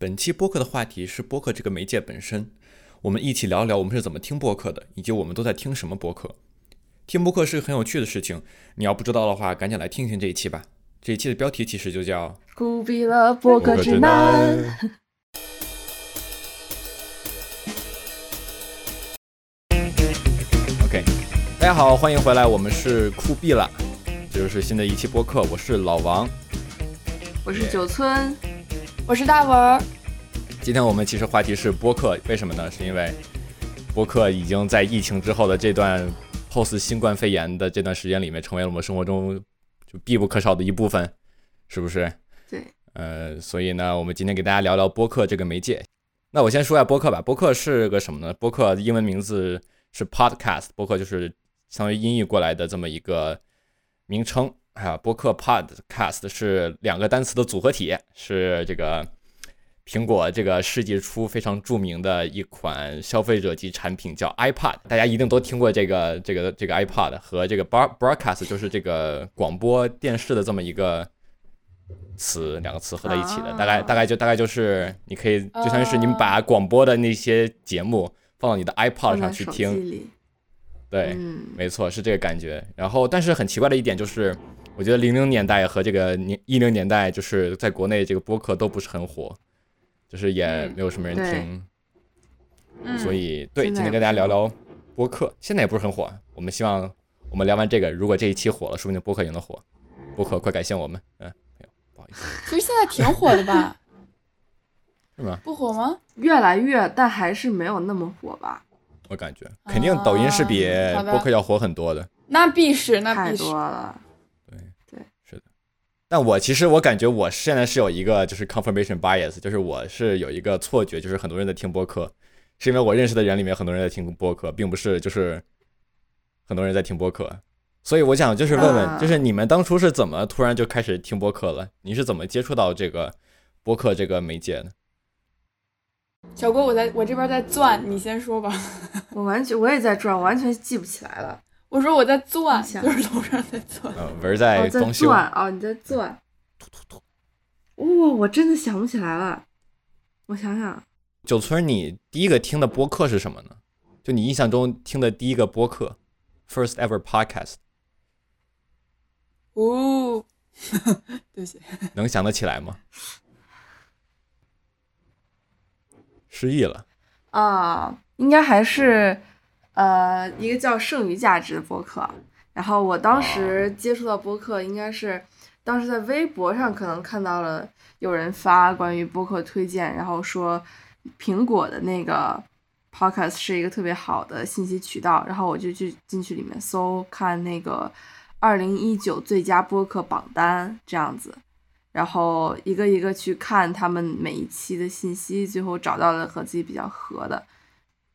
本期播客的话题是播客这个媒介本身，我们一起聊聊我们是怎么听播客的，以及我们都在听什么播客。听播客是很有趣的事情，你要不知道的话，赶紧来听听这一期吧。这一期的标题其实就叫“酷毙了播客指南”。OK，大家好，欢迎回来，我们是酷毙了，这就是新的一期播客，我是老王，我是九村。我是大文。今天我们其实话题是播客，为什么呢？是因为播客已经在疫情之后的这段 post 新冠肺炎的这段时间里面，成为了我们生活中就必不可少的一部分，是不是？对。呃，所以呢，我们今天给大家聊聊播客这个媒介。那我先说一下播客吧。播客是个什么呢？播客英文名字是 podcast，播客就是相当于音译过来的这么一个名称。啊，播客 podcast 是两个单词的组合体，是这个苹果这个世纪初非常著名的一款消费者级产品，叫 iPad。大家一定都听过这个这个这个 iPad 和这个 broadcast，就是这个广播电视的这么一个词，两个词合在一起的，大概大概就大概就是你可以就像是你把广播的那些节目放到你的 iPad 上去听，对，没错，是这个感觉。然后，但是很奇怪的一点就是。我觉得零零年代和这个年一零年代，就是在国内这个播客都不是很火，就是也没有什么人听，所以对，今天跟大家聊聊播客，现在也不是很火。我们希望我们聊完这个，如果这一期火了，说不定播客也能火。播客快感谢我们，嗯，没有，不好意思。其实现在挺火的吧？是吗？不火吗？越来越，但还是没有那么火吧？我感觉肯定抖音是比播客要火很多的。那必是，那太多了。但我其实我感觉我现在是有一个就是 confirmation bias，就是我是有一个错觉，就是很多人在听播客，是因为我认识的人里面很多人在听播客，并不是就是很多人在听播客。所以我想就是问问，就是你们当初是怎么突然就开始听播客了？你是怎么接触到这个播客这个媒介的？小郭，我在我这边在转，你先说吧。我完全我也在转，完全记不起来了。我说我在钻，就是楼上在钻。文在装修。哦，你在钻。突突突！哇，我真的想不起来了。我想想。九村，你第一个听的播客是什么呢？就你印象中听的第一个播客，first ever podcast。哦，对不起。能想得起来吗？失忆了。啊，应该还是。呃，一个叫剩余价值的播客，然后我当时接触到播客，应该是当时在微博上可能看到了有人发关于播客推荐，然后说苹果的那个 podcast 是一个特别好的信息渠道，然后我就去进去里面搜看那个二零一九最佳播客榜单这样子，然后一个一个去看他们每一期的信息，最后找到了和自己比较合的。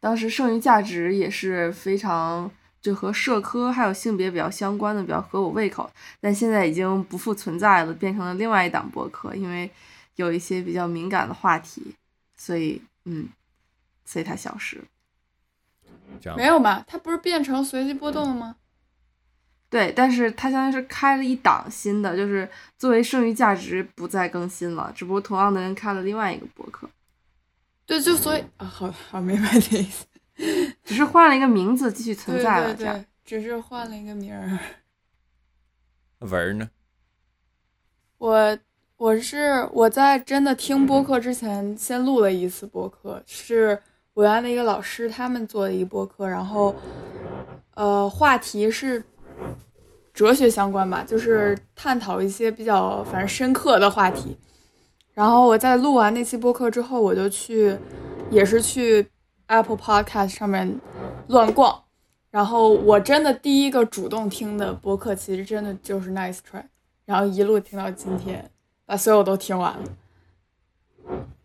当时剩余价值也是非常就和社科还有性别比较相关的，比较合我胃口。但现在已经不复存在了，变成了另外一档播客，因为有一些比较敏感的话题，所以嗯，所以它消失了。没有吧？它不是变成随机波动了吗？对，但是它相当于是开了一档新的，就是作为剩余价值不再更新了，只不过同样的人开了另外一个博客。对，就所以啊，好好明白的意思，只是换了一个名字继续存在了，这样，只是换了一个名儿。文儿呢？我我是我在真的听播客之前，先录了一次播客，是我原来的一个老师他们做的一个播客，然后呃，话题是哲学相关吧，就是探讨一些比较反正深刻的话题。然后我在录完那期播客之后，我就去，也是去 Apple Podcast 上面乱逛。然后我真的第一个主动听的播客，其实真的就是 Nice Try。然后一路听到今天，把所有都听完了。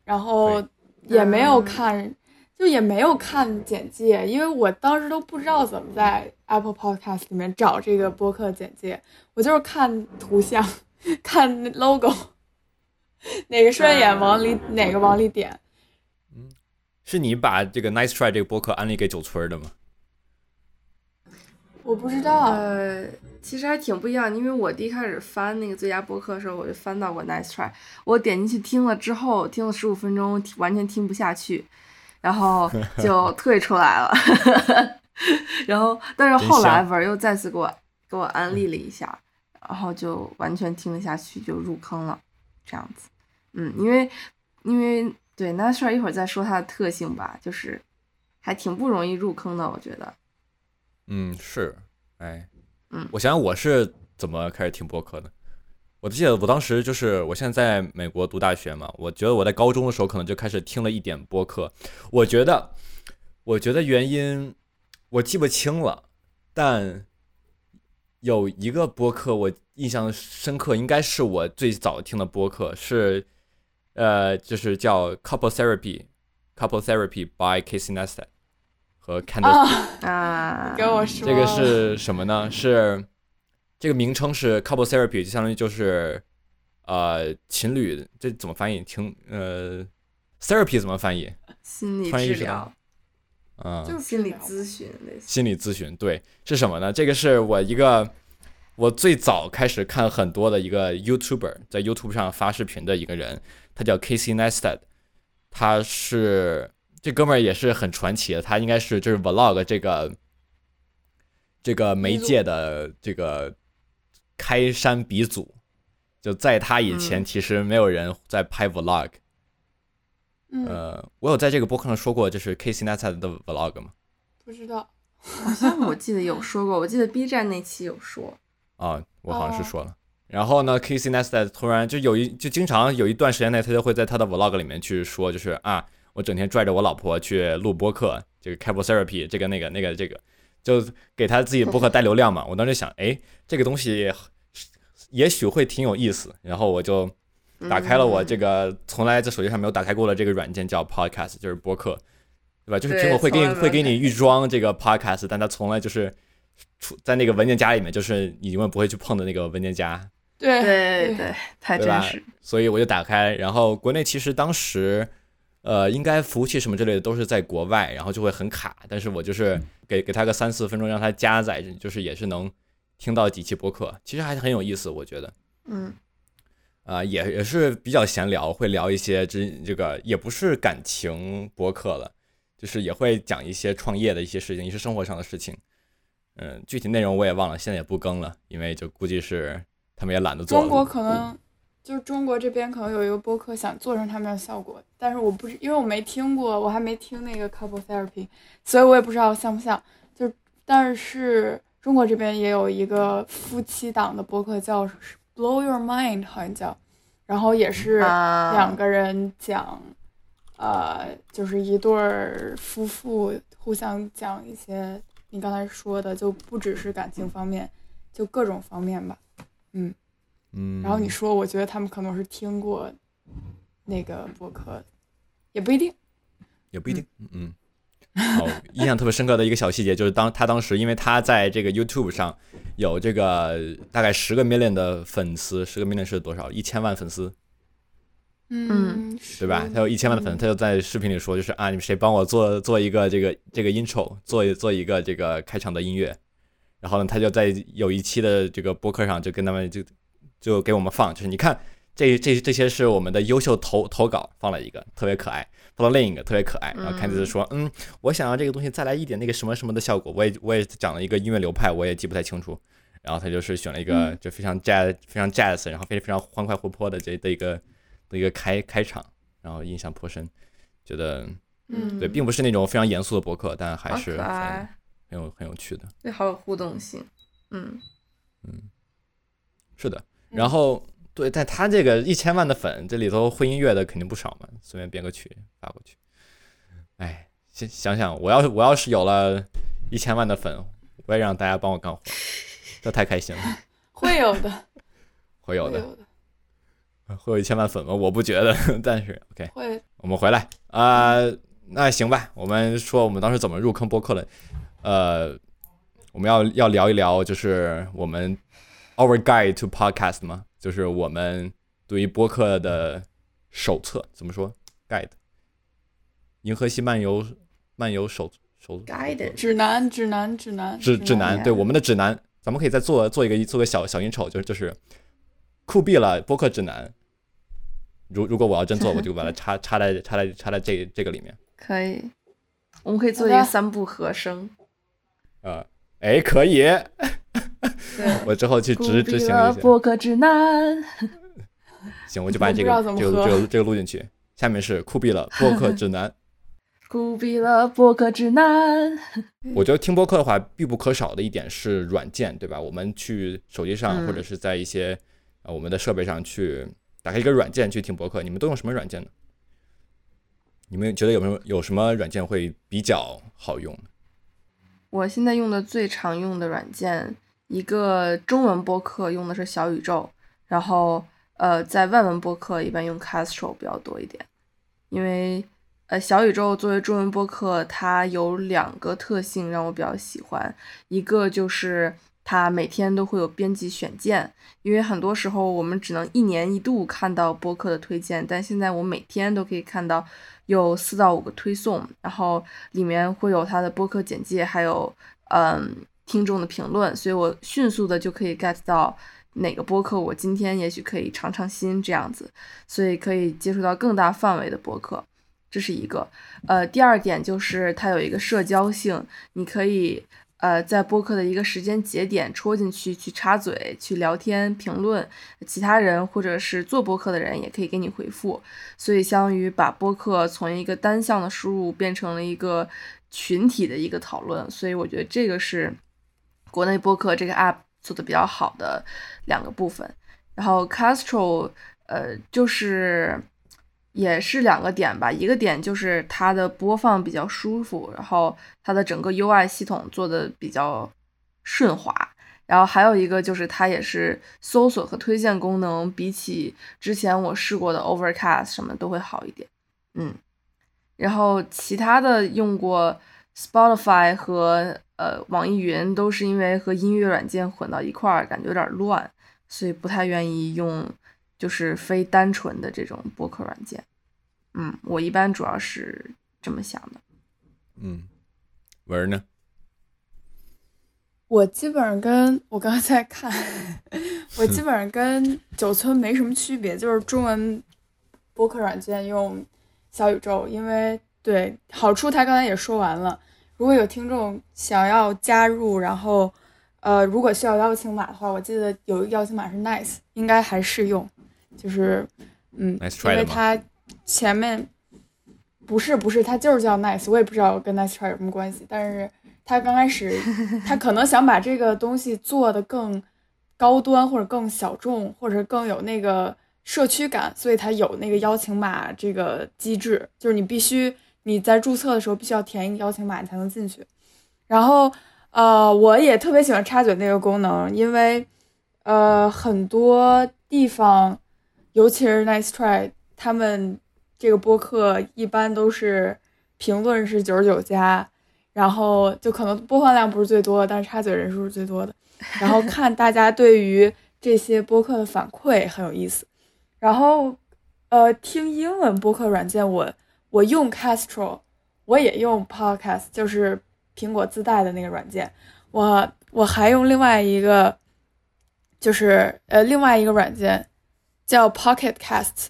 然后也没有看，就也没有看简介，因为我当时都不知道怎么在 Apple Podcast 里面找这个播客简介。我就是看图像，看 logo。哪个顺眼往里哪个往里点？嗯，是你把这个 Nice Try 这个播客安利给九村的吗？我不知道。呃，其实还挺不一样，因为我第一开始翻那个最佳播客的时候，我就翻到过 Nice Try，我点进去听了之后，听了十五分钟，完全听不下去，然后 就退出来了。然后，但是后来文又再次给我给我安利了一下，然后就完全听得下去，就入坑了，这样子。嗯，因为因为对 Nice Try 一会儿再说它的特性吧，就是还挺不容易入坑的，我觉得。嗯，是，哎，嗯，我想想我是怎么开始听播客的。我记得我当时就是我现在在美国读大学嘛，我觉得我在高中的时候可能就开始听了一点播客。我觉得，我觉得原因我记不清了，但有一个播客我印象深刻，应该是我最早听的播客是，呃，就是叫 Couple Therapy，Couple Therapy by Casey Neistat。和 Candice 啊，给我说这个是什么呢？是这个名称是 couple therapy，就相当于就是呃情侣，这怎么翻译？情呃 therapy 怎么翻译？心理翻译是治疗吧，嗯，就是心理咨询类似。心理咨询，对，是什么呢？这个是我一个我最早开始看很多的一个 YouTuber，在 YouTube 上发视频的一个人，他叫 Casey Neistat，他是这哥们儿也是很传奇的，他应该是就是 Vlog 这个这个媒介的这个开山鼻祖，就在他以前，嗯其实没有人在拍 Vlog。嗯，呃，我有在这个播客上说过，就是 Casey Neistat 的 Vlog 吗？不知道。好像我记得有说过，我记得 B 站那期有说。啊，我好像是哦说了。然后呢，Casey Neistat 突然就有一就经常有一段时间内，他就会在他的 vlog 里面去说，就是啊，我整天拽着我老婆去录播客，这个 couple therapy，这个那个那个这个，就给他自己播客带流量嘛。我当时想，哎，这个东西也许会挺有意思。然后我就打开了我这嗯个从来在手机上没有打开过的这个软件，叫 Podcast，就是播客，对吧？就是苹果会给你会给你预装这个 Podcast，但它从来就是出在那个文件夹里面，就是你永远不会去碰的那个文件夹。对对对，太真实。所以我就打开，然后国内其实当时，呃，应该服务器什么之类的都是在国外，然后就会很卡。但是我就是给给他个三四分钟，让他加载，就是也是能听到几期播客，其实还是很有意思，我觉得。嗯啊、也也是比较闲聊，会聊一些这这个也不是感情博客了，就是也会讲一些创业的一些事情，一些生活上的事情。嗯，具体内容我也忘了，现在也不更了，因为就估计是他们也懒得做。中国可能就是中国这边可能有一个播客想做成他们的效果，但是我不是因为我没听过，我还没听那个 couple therapy，所以我也不知道像不像。就但是中国这边也有一个夫妻档的播客叫 Blow Your Mind，好像叫，然后也是啊，两个人讲，呃，就是一对儿夫妇互相讲一些你刚才说的，就不只是感情方面，就各种方面吧。嗯嗯，然后你说，我觉得他们可能是听过那个博客，也不一定。也不一定，嗯。哦，印象特别深刻的一个小细节就是当他当时，因为他在这个 YouTube 上有这个大概十个 million 的粉丝，十个 million 是多少？一千万粉丝，嗯，对吧？他有一千万的粉丝，他就在视频里说，就是啊，你们谁帮我做做一个这个这个 intro，做一做一个这个开场的音乐。然后呢，他就在有一期的这个播客上就跟他们就就给我们放，就是你看这这这些是我们的优秀投投稿，放了一个特别可爱，放了另一个特别可爱。然后看就是说，嗯，我想要这个东西再来一点那个什么什么的效果。我也我也讲了一个音乐流派，我也记不太清楚。然后他就是选了一个就非常 jazz 非常 jazz，然后非非常欢快活泼的这的一个的一个开开场，然后印象颇深，觉得嗯，对，并不是那种非常严肃的博客，但还是很，很有很有趣的。对，好有互动性。嗯嗯，是的，嗯然后对，但他这个一千万的粉，这里头会音乐的肯定不少嘛，随便编个曲发过去。哎，想想想，我要是我要是有了一千万的粉，我也让大家帮我干活，这太开心了。会有的，会有的，会有一千万粉吗？我不觉得，但是 OK，会。我们回来啊、那行吧，我们说我们当时怎么入坑播客的，呃，我们要要聊一聊，就是我们 Our Guide to Podcast 吗？就是我们对于播客的手册，怎么说？Guide，银河系漫游漫游手手 Guidance 指南，指南，指南，指指南，对我们的指南，咱们可以再做做一个做个小小 intro，就是就是酷毙了播客指南。如如果我要真做，我就把它插插在插在插在这这个里面。可以，我们可以做一个三部合声。呃，哎，可以，对，我之后去执执行一下。了播客指南。行，我就把这个我不知道怎么这个喝这个这个录进去。下面是酷毙了播客指南。酷毙了播客指南。我觉得听播客的话，必不可少的一点是软件，对吧？我们去手机上嗯或者是在一些呃我们的设备上去打开一个软件去听播客，你们都用什么软件呢？你们觉得有没有有什么软件会比较好用？我现在用的最常用的软件，一个中文播客用的是小宇宙，然后呃，在外文播客一般用 Castro 比较多一点，因为呃小宇宙作为中文播客，它有两个特性让我比较喜欢，一个就是它每天都会有编辑选件，因为很多时候我们只能一年一度看到播客的推荐，但现在我每天都可以看到有四到五个推送，然后里面会有它的播客简介，还有嗯听众的评论，所以我迅速的就可以 get 到哪个播客我今天也许可以尝尝新这样子，所以可以接触到更大范围的播客，这是一个。呃，第二点就是它有一个社交性，你可以呃在播客的一个时间节点戳进去去插嘴、去聊天、评论，其他人或者是做播客的人也可以给你回复，所以相当于把播客从一个单向的输入变成了一个群体的一个讨论，所以我觉得这个是国内播客这个 app 做的比较好的两个部分。然后 Castro 呃就是也是两个点吧，一个点就是它的播放比较舒服，然后它的整个 UI 系统做的比较顺滑。然后还有一个就是它也是搜索和推荐功能，比起之前我试过的 Overcast 什么都会好一点。嗯，然后其他的用过 Spotify 和呃网易云，都是因为和音乐软件混到一块儿，感觉有点乱，所以不太愿意用就是非单纯的这种播客软件。嗯，我一般主要是这么想的。嗯，文儿呢？我基本上跟我刚才看，我基 本上跟九村没什么区别，就是中文播客软件用小宇宙，因为对好处他刚才也说完了。如果有听众想要加入，然后呃，如果需要邀请码的话，我记得有一个邀请码是 nice，应该还适用，就是嗯 Nice 因？为它前面不是不是，它就是叫 nice，我也不知道跟 nice try 有什么关系，但是他刚开始他可能想把这个东西做的更高端，或者更小众，或者更有那个社区感，所以他有那个邀请码这个机制，就是你必须你在注册的时候必须要填一个邀请码，你才能进去。然后呃，我也特别喜欢插嘴那个功能，因为呃很多地方，尤其是 Nice Try 他们这个播客一般都是评论是九十九加，然后就可能播放量不是最多，但是插嘴人数是最多的。然后 看大家对于这些播客的反馈很有意思。然后呃，听英文播客软件我我用 Castro，我也用 Podcast，就是苹果自带的那个软件。我我还用另外一个，就是呃另外一个软件叫 Pocket Cast，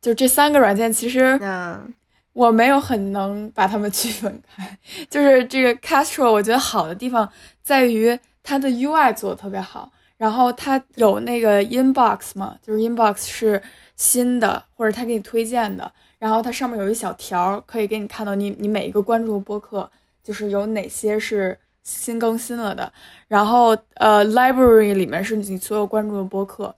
就这三个软件其实嗯，我没有很能把它们区分开。就是这个 Castro，我觉得好的地方在于它的 UI 做的特别好，然后它有那个 Inbox 嘛，就是 Inbox 是新的或者它给你推荐的，然后它上面有一小条可以给你看到你你每一个关注的播客就是有哪些是新更新了的，然后呃 Library 里面是你所有关注的播客，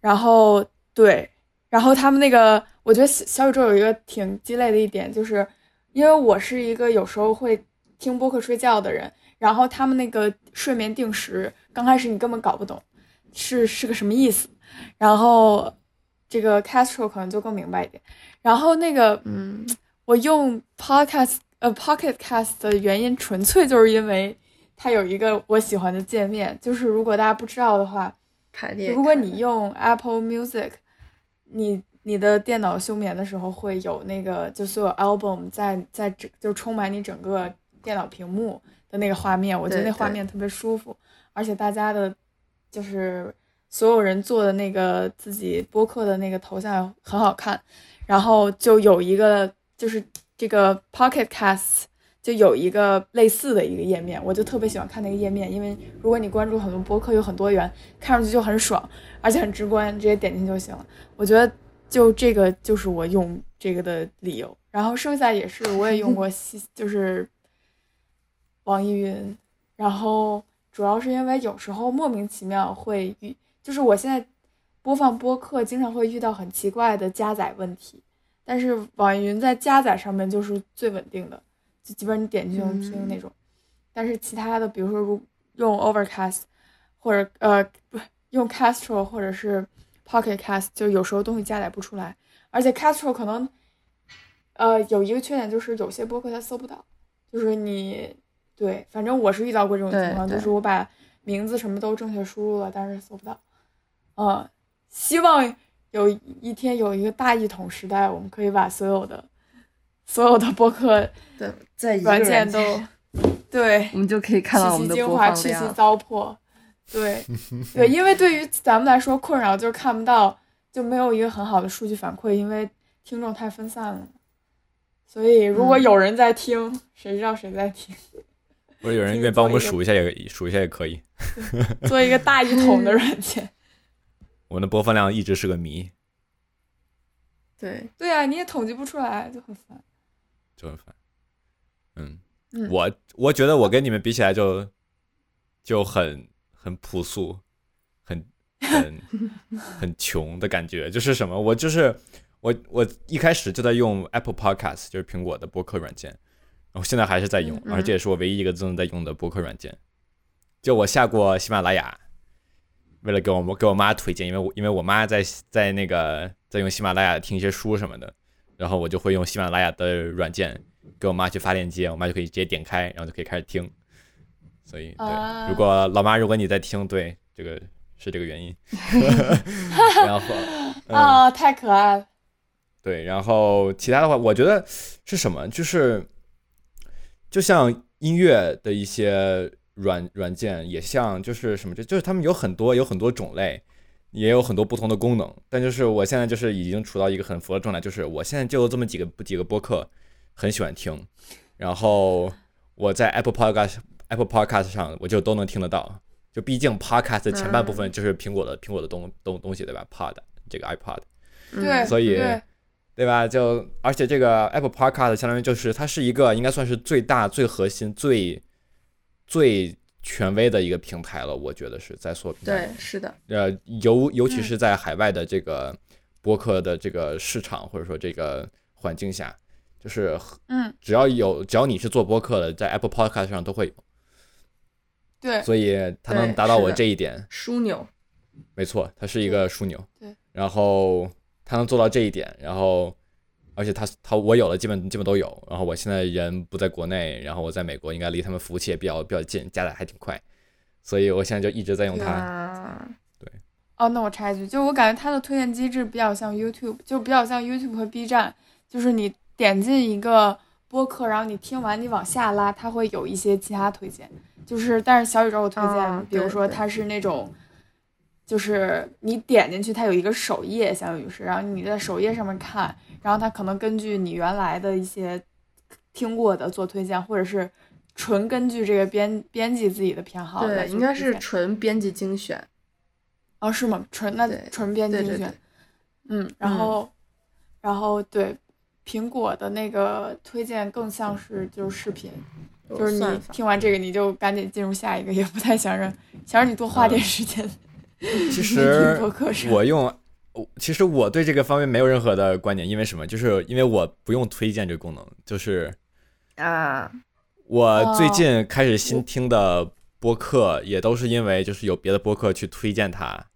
然后对，然后他们那个，我觉得小宇宙有一个挺鸡肋的一点，就是因为我是一个有时候会听播客睡觉的人，然后他们那个睡眠定时，刚开始你根本搞不懂是是个什么意思，然后这个 Castro 可能就更明白一点，然后那个嗯，我用 Podcast 呃 Pocket Cast 的原因，纯粹就是因为它有一个我喜欢的界面，就是如果大家不知道的话，如果你用 Apple Music，你你的电脑休眠的时候会有那个，就所有 album 在在整就充满你整个电脑屏幕的那个画面，我觉得那画面特别舒服，而且大家的，就是所有人做的那个自己播客的那个头像很好看，然后就有一个就是这个 Pocket Cast 就有一个类似的一个页面，我就特别喜欢看那个页面，因为如果你关注很多播客，有很多元，看上去就很爽，而且很直观，直接点进就行了。我觉得就这个就是我用这个的理由，然后剩下也是我也用过 西，就是网易云，然后主要是因为有时候莫名其妙会遇，就是我现在播放播客经常会遇到很奇怪的加载问题，但是网易云在加载上面就是最稳定的，就基本上你点进去就能听那种。但是其他的，比如说如用 Overcast 或者呃不用 Castro 或者是 Pocket Cast，就有时候东西加载不出来，而且 Castro 可能呃有一个缺点就是有些播客它搜不到，就是你对，反正我是遇到过这种情况，就是我把名字什么都正确输入了，但是搜不到。嗯，希望有一天有一个大一统时代，我们可以把所有的所有的播客 的，在一个软件件都对我们就可以看到我去们的播其精华，去其。糟粕。对 对，因为对于咱们来说，困扰就是看不到，就没有一个很好的数据反馈，因为听众太分散了。所以，如果嗯有人在听，谁知道谁在听？不是有人愿意帮我们数一下也数一下也可以。做一个大一统的 软件。我们的播放量一直是个谜，对，对啊，你也统计不出来，就很烦。就很烦。嗯，嗯我我觉得我跟你们比起来就就很很朴素，很很 很穷的感觉。就是什么？我就是我我一开始就在用 Apple Podcast，就是苹果的播客软件，然后现在还是在用，嗯而且也是我唯一一个正在用的播客软件。就我下过喜马拉雅，为了给我给我妈推荐，因为我因为我妈在在那个在用喜马拉雅听一些书什么的，然后我就会用喜马拉雅的软件给我妈去发链接，我妈就可以直接点开，然后就可以开始听。所以，对，啊如果老妈，如果你在听，对，这个是这个原因。然后，嗯，啊，太可爱了。对，然后其他的话，我觉得是什么？就是就像音乐的一些软软件，也像就是什么，就就是他们有很多有很多种类，也有很多不同的功能。但就是我现在就是已经处到一个很佛的状态，就是我现在就有这么几个几个播客，很喜欢听，然后我在 Apple Podcast Apple Podcast 上我就都能听得到。就毕竟 Podcast 的前半部分就是苹果的苹果的东东东西，对吧？Pod 这个 iPod。对，嗯所以对对吧？就而且这个 Apple Podcast 相当于就是它是一个应该算是最大、最核心、最最权威的一个平台了，我觉得是在所有平台。对，是的，呃，尤尤其嗯。是在海外的这个播客的这个市场或者说这个环境下，就是嗯，只要有只要你是做播客的，在 Apple Podcast 上都会有，对，所以它能达到我这一点，枢纽。没错，它是一个枢纽。对，然后它能做到这一点，然后而且他他我有了，基本基本都有。然后我现在人不在国内，然后我在美国，应该离他们服务器也比较比较近，加载还挺快，所以我现在就一直在用它。对，哦，那我插一句，就我感觉它的推荐机制比较像 YouTube，就比较像 YouTube 和 B 站，就是你点进一个播客，然后你听完你往下拉，它会有一些其他推荐，就是但是小宇宙我推荐，啊比如说它是那种，就是你点进去它有一个首页，相当于是，然后你在首页上面看，然后他可能根据你原来的一些听过的做推荐，或者是纯根据这个编编辑自己的偏好的对，应该是纯编辑精选。哦，是吗？纯那纯编辑精选对对对，，嗯，然后，然后对，苹果的那个推荐更像是就是视频，就是你听完这个你就赶紧进入下一个，也不太想让想让你多花点时间。其听实播客上我用，我其实我对这个方面没有任何的观点，因为什么？就是因为我不用推荐这个功能，就是啊，我最哦近开始新听的播客，也都是因为就是有别的播客去推荐它，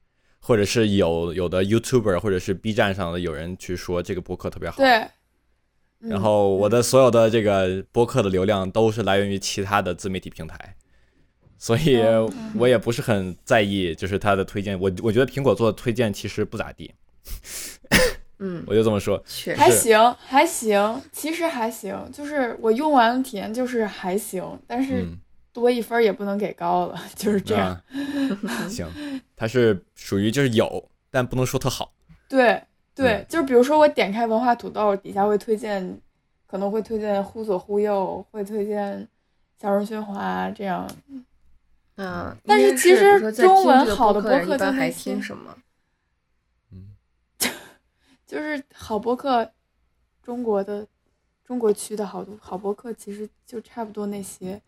或者是有有的 YouTuber 或者是 B 站上的有人去说这个播客特别好。对，嗯然后我的所有的这个播客的流量都是来源于其他的自媒体平台，所以嗯我也不是很在意，就是它的推荐。我我觉得苹果做的推荐其实不咋地，嗯，我就这么说。还行，还行，其实还行，就是我用完的体验就是还行，但是嗯，多一分也不能给高了，就是这样。啊 行，它是属于就是有，但不能说特好。对对嗯，就是比如说我点开文化土豆，底下会推荐，可能会推荐忽左忽右，会推荐小人喧哗这样。嗯，但是其实中文好的博客播人一般还听什么？嗯，就是好博客，中国的中国区的好多好博客，其实就差不多那些。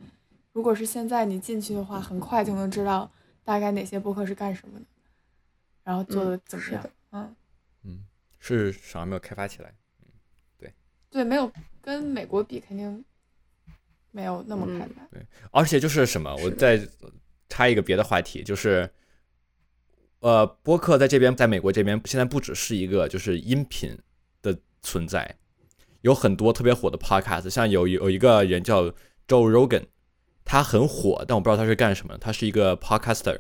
如果是现在你进去的话，很快就能知道大概哪些博客是干什么的，然后做的嗯怎么样。嗯，嗯，是啥没有开发起来。对对，没有跟美国比，肯定没有那么开嗯对。而且就是什么，我再插一个别的话题，就是，呃，播客在这边，在美国这边，现在不只是一个就是音频的存在，有很多特别火的 podcast，像有有一个人叫 Joe Rogan，他很火，但我不知道他是干什么的，他是一个 podcaster。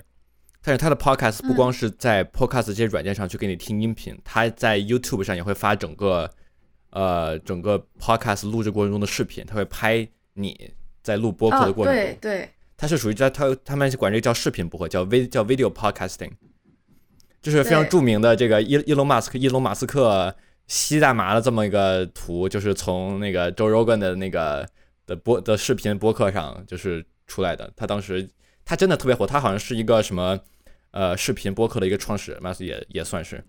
但是他的 podcast 不光是在 podcast 这些软件上去给你听音频，他在 YouTube 上也会发整个，呃，整个 podcast 录制过程中的视频，他会拍你在录播客的哦，过程中。对对，它是属于在他他们管这个叫视频播客，叫 v 叫 video podcasting，就是非常著名的这个伊伊隆马斯克伊隆马斯克吸大麻的这么一个图，就是从那个 Joe Rogan 的那个的播的视频播客上就是出来的。他当时他真的特别火，他好像是一个什么呃视频播客的一个创始人嘛，也也算是。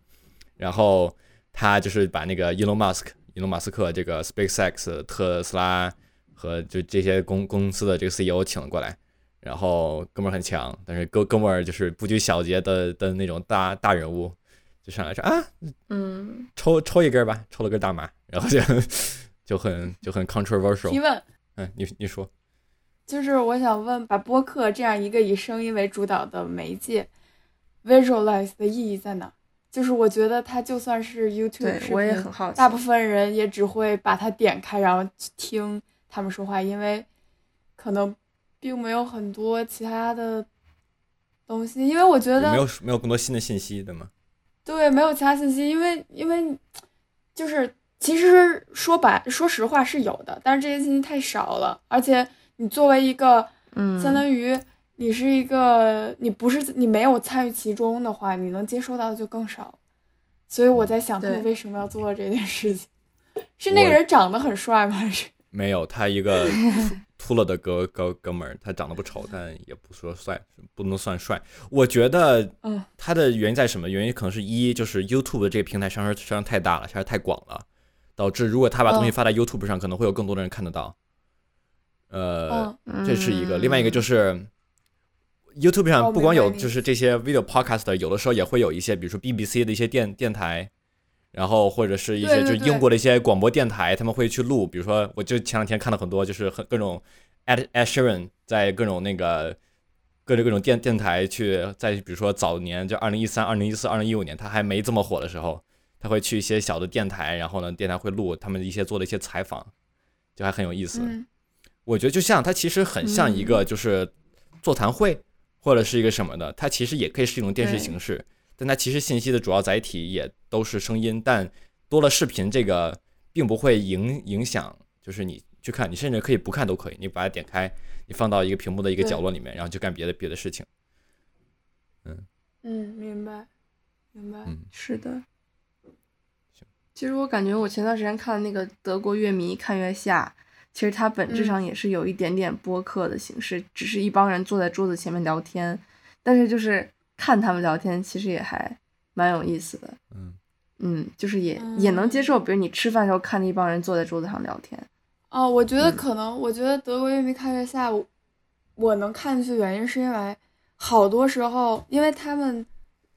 然后他就是把那个伊隆马斯克伊隆马斯克这个 SpaceX 特斯拉和就这些公公司的这个 CEO 请了过来。然后哥们儿很强，但是哥哥们儿就是不拘小节的的那种大大人物，就上来说啊，嗯，抽抽一根吧，抽了根大麻，然后就就很就很 controversial 提。问嗯，你你说，就是我想问，把播客这样一个以声音为主导的媒介，visualize 的意义在哪？就是我觉得它就算是 YouTube 我也很好奇。大部分人也只会把它点开，然后去听他们说话，因为可能并没有很多其他的东西。因为我觉得没有没有更多新的信息对吗？对没有其他信息，因为因为就是其实说白说实话是有的，但是这些信息太少了，而且你作为一个嗯，相当于你是一个，你不是你没有参与其中的话，你能接收到的就更少。所以我在想，他们为什么要做这件事情？是那个人长得很帅吗？还是没有，他一个秃 秃了的哥哥哥们儿，他长得不丑，但也不说帅，不能算帅。我觉得他的原因在什么？原因可能是一就是 YouTube 这个平台上实际上太大了，实在是太广了，导致如果他把东西嗯发在 YouTube 上，可能会有更多的人看得到。呃，嗯这是一个，嗯另外一个就是 YouTube 上哦不光有就是这些 video podcast，有的时候也会有一些，比如说 BBC 的一些电电台，然后或者是一些就英国的一些广播电台，他们会去录，比如说我就前两天看了很多就是很各种 Ed Ed Sheeran 在各种那个各种各种电电台去，在比如说早年就二零一三、二零一四、二零一五年他还没这么火的时候，他会去一些小的电台，然后呢电台会录他们一些做的一些采访，就还很有意思。嗯。我觉得就像它其实很像一个就是座谈会或者是一个什么的，它其实也可以是一种电视形式，但它其实信息的主要载体也都是声音，但多了视频这个并不会影影响，就是你去看，你甚至可以不看都可以，你把它点开，你放到一个屏幕的一个角落里面，然后就干别的别的事情。嗯嗯，明白明白。嗯是的行。其实我感觉我前段时间看那个德国乐迷看月下，其实它本质嗯上也是有一点点播客的形式，只是一帮人坐在桌子前面聊天，但是就是看他们聊天，其实也还蛮有意思的。嗯，嗯，就是也、也能接嗯受，比如你吃饭的时候看着一帮人坐在桌子上聊天。哦，我觉得嗯可能，我觉得德国乐迷看月下，我我能看进去，原因是因为好多时候，因为他们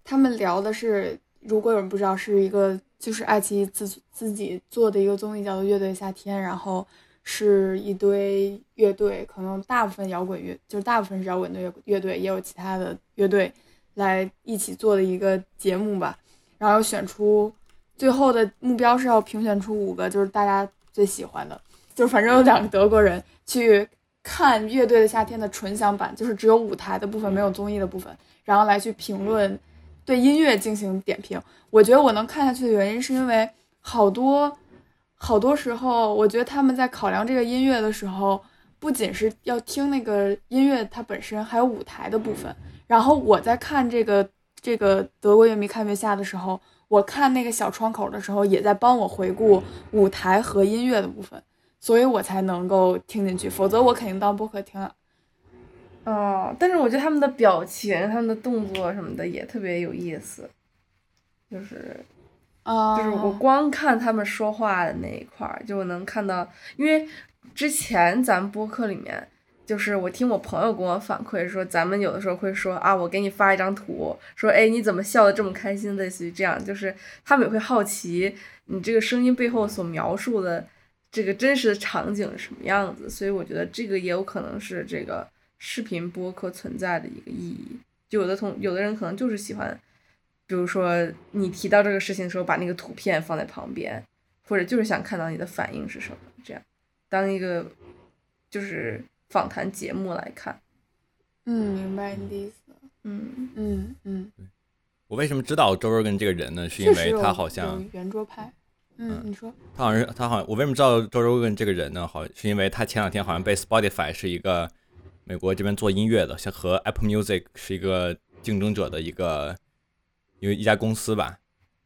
他们聊的是，如果有人不知道，是一个就是爱奇艺自自己做的一个综艺，叫做《乐队夏天》，然后是一堆乐队，可能大部分摇滚乐，就是大部分是摇滚的乐乐队，也有其他的乐队来一起做的一个节目吧，然后选出最后的目标是要评选出五个，就是大家最喜欢的。就是反正有两个德国人去看乐队的夏天的纯享版，就是只有舞台的部分，没有综艺的部分，然后来去评论对音乐进行点评。我觉得我能看下去的原因是因为好多好多时候，我觉得他们在考量这个音乐的时候，不仅是要听那个音乐它本身，还有舞台的部分。然后我在看这个这个德国乐迷看月下的时候，我看那个小窗口的时候，也在帮我回顾舞台和音乐的部分，所以我才能够听进去。否则我肯定当播客听了。哦，但是我觉得他们的表情、他们的动作什么的也特别有意思，就是，啊，就是我光看他们说话的那一块儿，就我能看到，因为之前咱们播客里面，就是我听我朋友跟我反馈说，咱们有的时候会说啊，我给你发一张图，说哎你怎么笑得这么开心，类似于这样，就是他们也会好奇你这个声音背后所描述的这个真实的场景是什么样子，所以我觉得这个也有可能是这个视频播客存在的一个意义。就有的同有的人可能就是喜欢，比如说你提到这个事情的时候，把那个图片放在旁边，或者就是想看到你的反应是什么，这样。当一个就是访谈节目来看。嗯，明白你的意思。嗯嗯嗯，我为什么知道周 Rogan 这个人呢？是因为他好像圆桌派。嗯，你说。他好像是他好像我为什么知道周 Rogan 这个人呢？好，是因为他前两天好像被 Spotify 是一个美国这边做音乐的，像和 Apple Music 是一个竞争者的一个因为一家公司吧，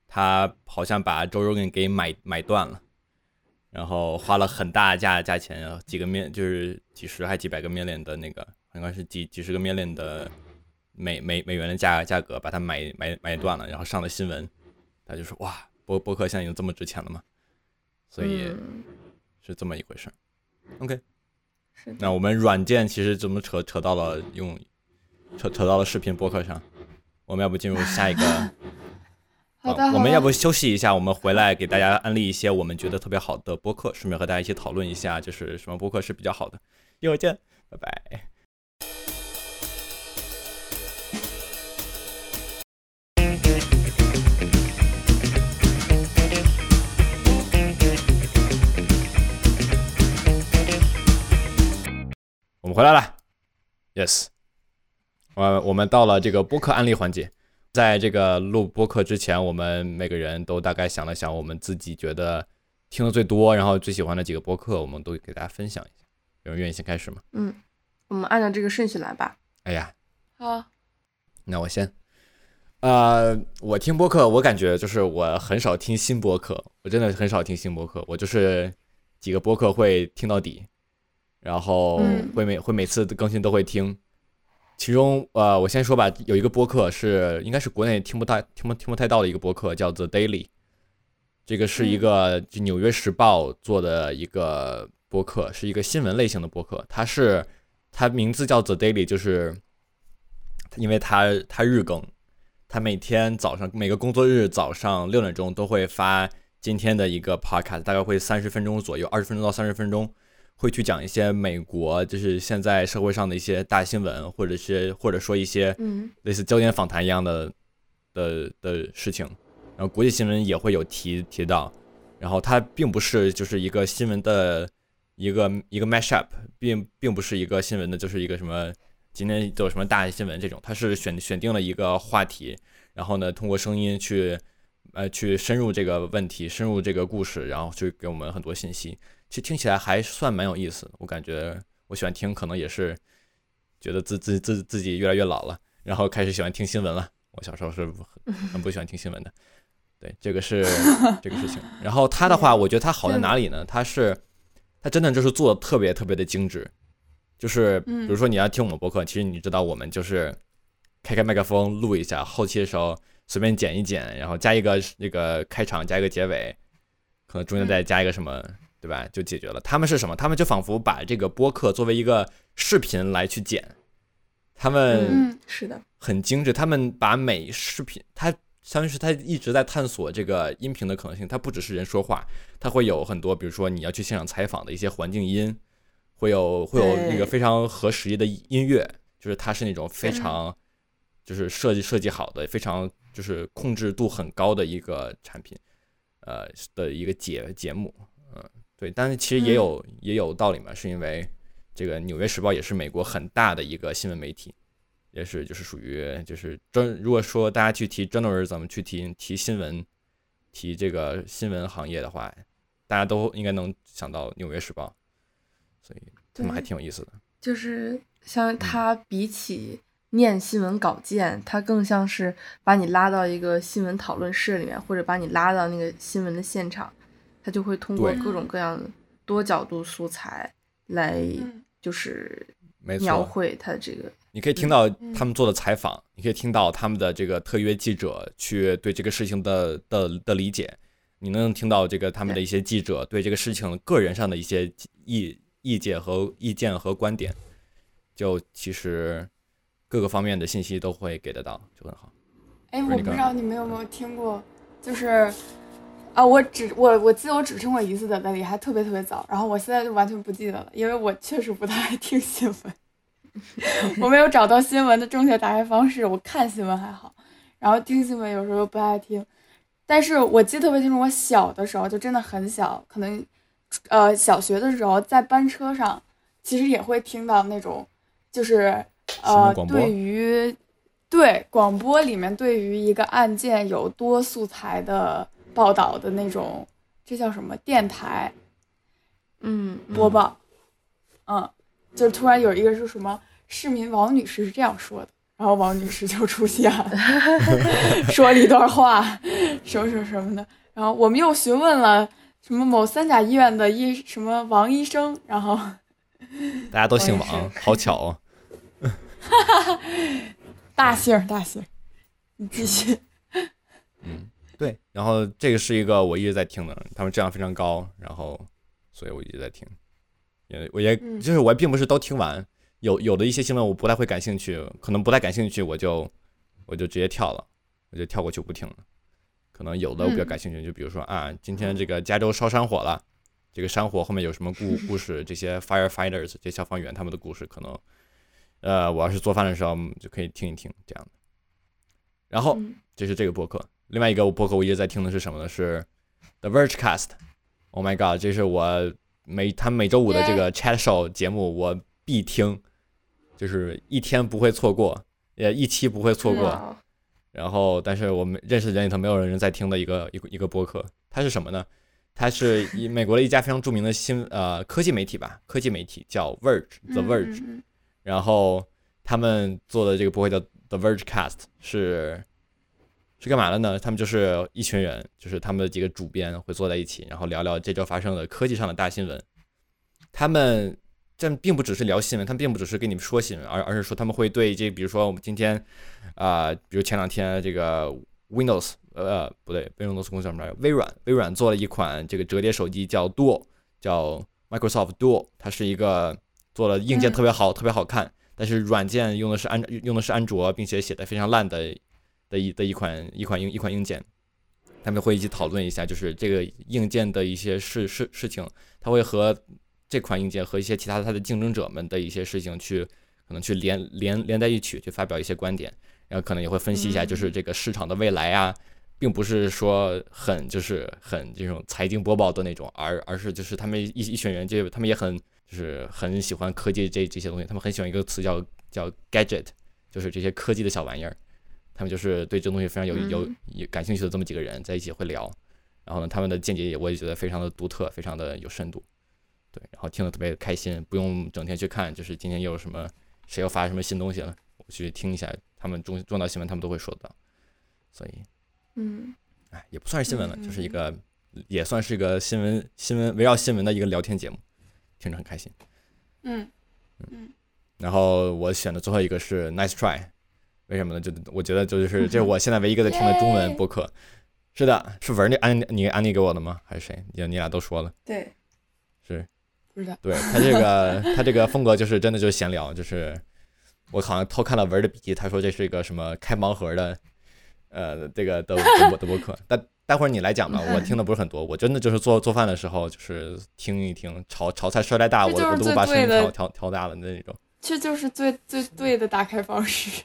他好像把周 Rogan 给买买断了，然后花了很大价价钱，几个面就是几十还几百个 million 的那个，应该是几几十个 million 的美美美元的价价格把它买买买断了，然后上了新闻，他就说哇，播播客现在已经这么值钱了吗？所以嗯是这么一回事儿。OK，是，那我们软件其实怎么扯扯到了用扯扯到了视频播客上，我们要不进入下一个？好的，啊我们要不休息一下，我们回来给大家安利一些我们觉得特别好的播客，顺便和大家一起讨论一下，就是什么播客是比较好的。一会儿见，拜拜。我们回来了，yes，我，我们到了这个播客案例环节。在这个录播客之前，我们每个人都大概想了想，我们自己觉得听的最多，然后最喜欢的几个播客，我们都给大家分享一下。有人愿意先开始吗？嗯，我们按照这个顺序来吧。哎呀，好，那我先。呃，我听播客，我感觉就是我很少听新播客，我真的很少听新播客，我就是几个播客会听到底，然后嗯会每会每次更新都会听。其中，呃，我先说吧，有一个播客是应该是国内听不太听不听不太到的一个播客，叫 The Daily。这个是一个就《纽约时报》做的一个播客，是一个新闻类型的播客。它是它名字叫 The Daily，就是因为它它日更，它每天早上每个工作日早上六点钟都会发今天的一个 podcast，大概会三十分钟左右，二十分钟到三十分钟，会去讲一些美国就是现在社会上的一些大新闻，或者是或者说一些嗯。类似焦点访谈一样的的的事情，然后国际新闻也会有提提到，然后它并不是就是一个新闻的一个一个 mashup，并并不是一个新闻的，就是一个什么今天都有什么大新闻这种，它是选选定了一个话题，然后呢通过声音去呃去深入这个问题，深入这个故事，然后去给我们很多信息，其实听起来还算蛮有意思的，我感觉我喜欢听，可能也是觉得自自自自己越来越老了。然后开始喜欢听新闻了。我小时候是很很不喜欢听新闻的，对，这个是 这个事情。然后他的话，我觉得他好在哪里呢？他是他真的就是做的特别特别的精致，就是比如说你要听我们播客，其实你知道我们就是开开麦克风录一下，后期的时候随便剪一剪，然后加一个那个开场，加一个结尾，可能中间再加一个什么。对吧？就解决了。他们是什么？他们就仿佛把这个播客作为一个视频来去剪，他们嗯是的，很精致，他们把每视频，它相当于是他一直在探索这个音频的可能性。它不只是人说话，它会有很多，比如说你要去现场采访的一些环境音，会有会有那个非常合时宜的音乐，就是它是那种非常就是设计设计好的，非常就是控制度很高的一个产品，呃的一个节节目，嗯、对，但是其实也有、也有道理嘛，是因为这个《纽约时报》也是美国很大的一个新闻媒体，也是就是属于就是专，如果说大家去提 journalism 去提提新闻，提这个新闻行业的话，大家都应该能想到《纽约时报》，所以他们还挺有意思的。就是像他比起念新闻稿件，他更像是把你拉到一个新闻讨论室里面，或者把你拉到那个新闻的现场，他就会通过各种各样的多角度素材来嗯。就是，描绘他的这个。你可以听到嗯。他们做的采访，你可以听到他们的这个特约记者去对这个事情的的的理解，你能听到这个他们的一些记者对这个事情个人上的一些意意见和意见和观点，就其实各个方面的信息都会给得到，就很好。哎，我不知道你们有没有听过，就是啊，我只我我记得我只听过一次的 Daily，还特别特别早，然后我现在就完全不记得了，因为我确实不太爱听新闻，我没有找到新闻的正确打开方式。我看新闻还好，然后听新闻有时候又不爱听，但是我记得特别清楚，我小的时候就真的很小，可能呃小学的时候在班车上，其实也会听到那种就是呃对于对广播里面对于一个案件有多素材的报道的那种，这叫什么电台？嗯，嗯。播报，嗯，就突然有一个是什么市民王女士是这样说的，然后王女士就出现了，说了一段话，什么什么什么的，然后我们又询问了什么某三甲医院的医什么王医生，然后 大家都姓王，好巧哦。大姓大姓，你继续，嗯，对。然后这个是一个我一直在听的，他们质量非常高，然后所以我一直在听。也我也嗯就是我并不是都听完，有有的一些新闻我不太会感兴趣，可能不太感兴趣，我就我就直接跳了，我就跳过去不听了。可能有的我比较感兴趣，就比如说啊，今天这个加州烧山火了，这个山火后面有什么故故事？这些 firefighters 这些消防员他们的故事，可能呃，我要是做饭的时候嗯就可以听一听这样的。然后嗯这是这个博客。另外一个播客我一直在听的是什么呢？是 The Vergecast。Oh my god，这是我每他每周五的这个 chat show 节目我必听，就是一天不会错过，呃，一期不会错过。然后，但是我们认识的人里头没有人在听的一个一个一个播客，它是什么呢？它是一美国的一家非常著名的新呃科技媒体吧，科技媒体叫 Verge，The 嗯 Verge。嗯然后他们做的这个播客叫 The Vergecast，是是干嘛的呢？他们就是一群人，就是他们的几个主编会坐在一起，然后聊聊这周发生的科技上的大新闻。他们这并不只是聊新闻，他们并不只是跟你们说新闻，而而是说他们会对这，比如说我们今天啊、比如前两天这个 Windows，呃，不对，Windows 公司叫什么来着？微软，微软做了一款这个折叠手机叫 Duo，叫 Microsoft Duo，它是一个做了硬件嗯特别好、特别好看，但是软件用的是安用的是安卓，并且写的非常烂的的一的一款一款硬一款硬件。他们会一起讨论一下，就是这个硬件的一些事事事情，它会和这款硬件和一些其他的它的竞争者们的一些事情去可能去连连连在一起，去发表一些观点，然后可能也会分析一下，就是这个市场的未来啊，并不是说很就是很这种财经播报的那种，而而是就是他们一一群人，就他们也很就是很喜欢科技这这些东西，他们很喜欢一个词叫叫 gadget，就是这些科技的小玩意儿，他们就是对这东西非常有有嗯。有感兴趣的这么几个人在一起会聊，然后呢，他们的见解也我也觉得非常的独特，非常的有深度，对，然后听得特别开心，不用整天去看，就是今天又有什么谁又发什么新东西了，我去听一下，他们重重大新闻他们都会说到，所以嗯。哎也不算是新闻了，嗯就是一个也算是一个新闻新闻围绕新闻的一个聊天节目，听着很开心。嗯嗯。然后我选的最后一个是 Nice Try，为什么呢？就我觉得就是 这是我现在唯一一个在听的中文播客。是的，是文安你安利给我的吗？还是谁？你你俩都说了，对，是不知道，对他这个他这个风格就是真的就是闲聊，就是我好像偷看了文儿的笔记，他说这是一个什么开盲盒的，呃，这个的的播的播客。但待会儿你来讲吧，我听的不是很多，我真的就是做做饭的时候就是听一听，炒炒菜摔太大，我我都不把声音调调调大了的那种。这就是最最对的打开方式，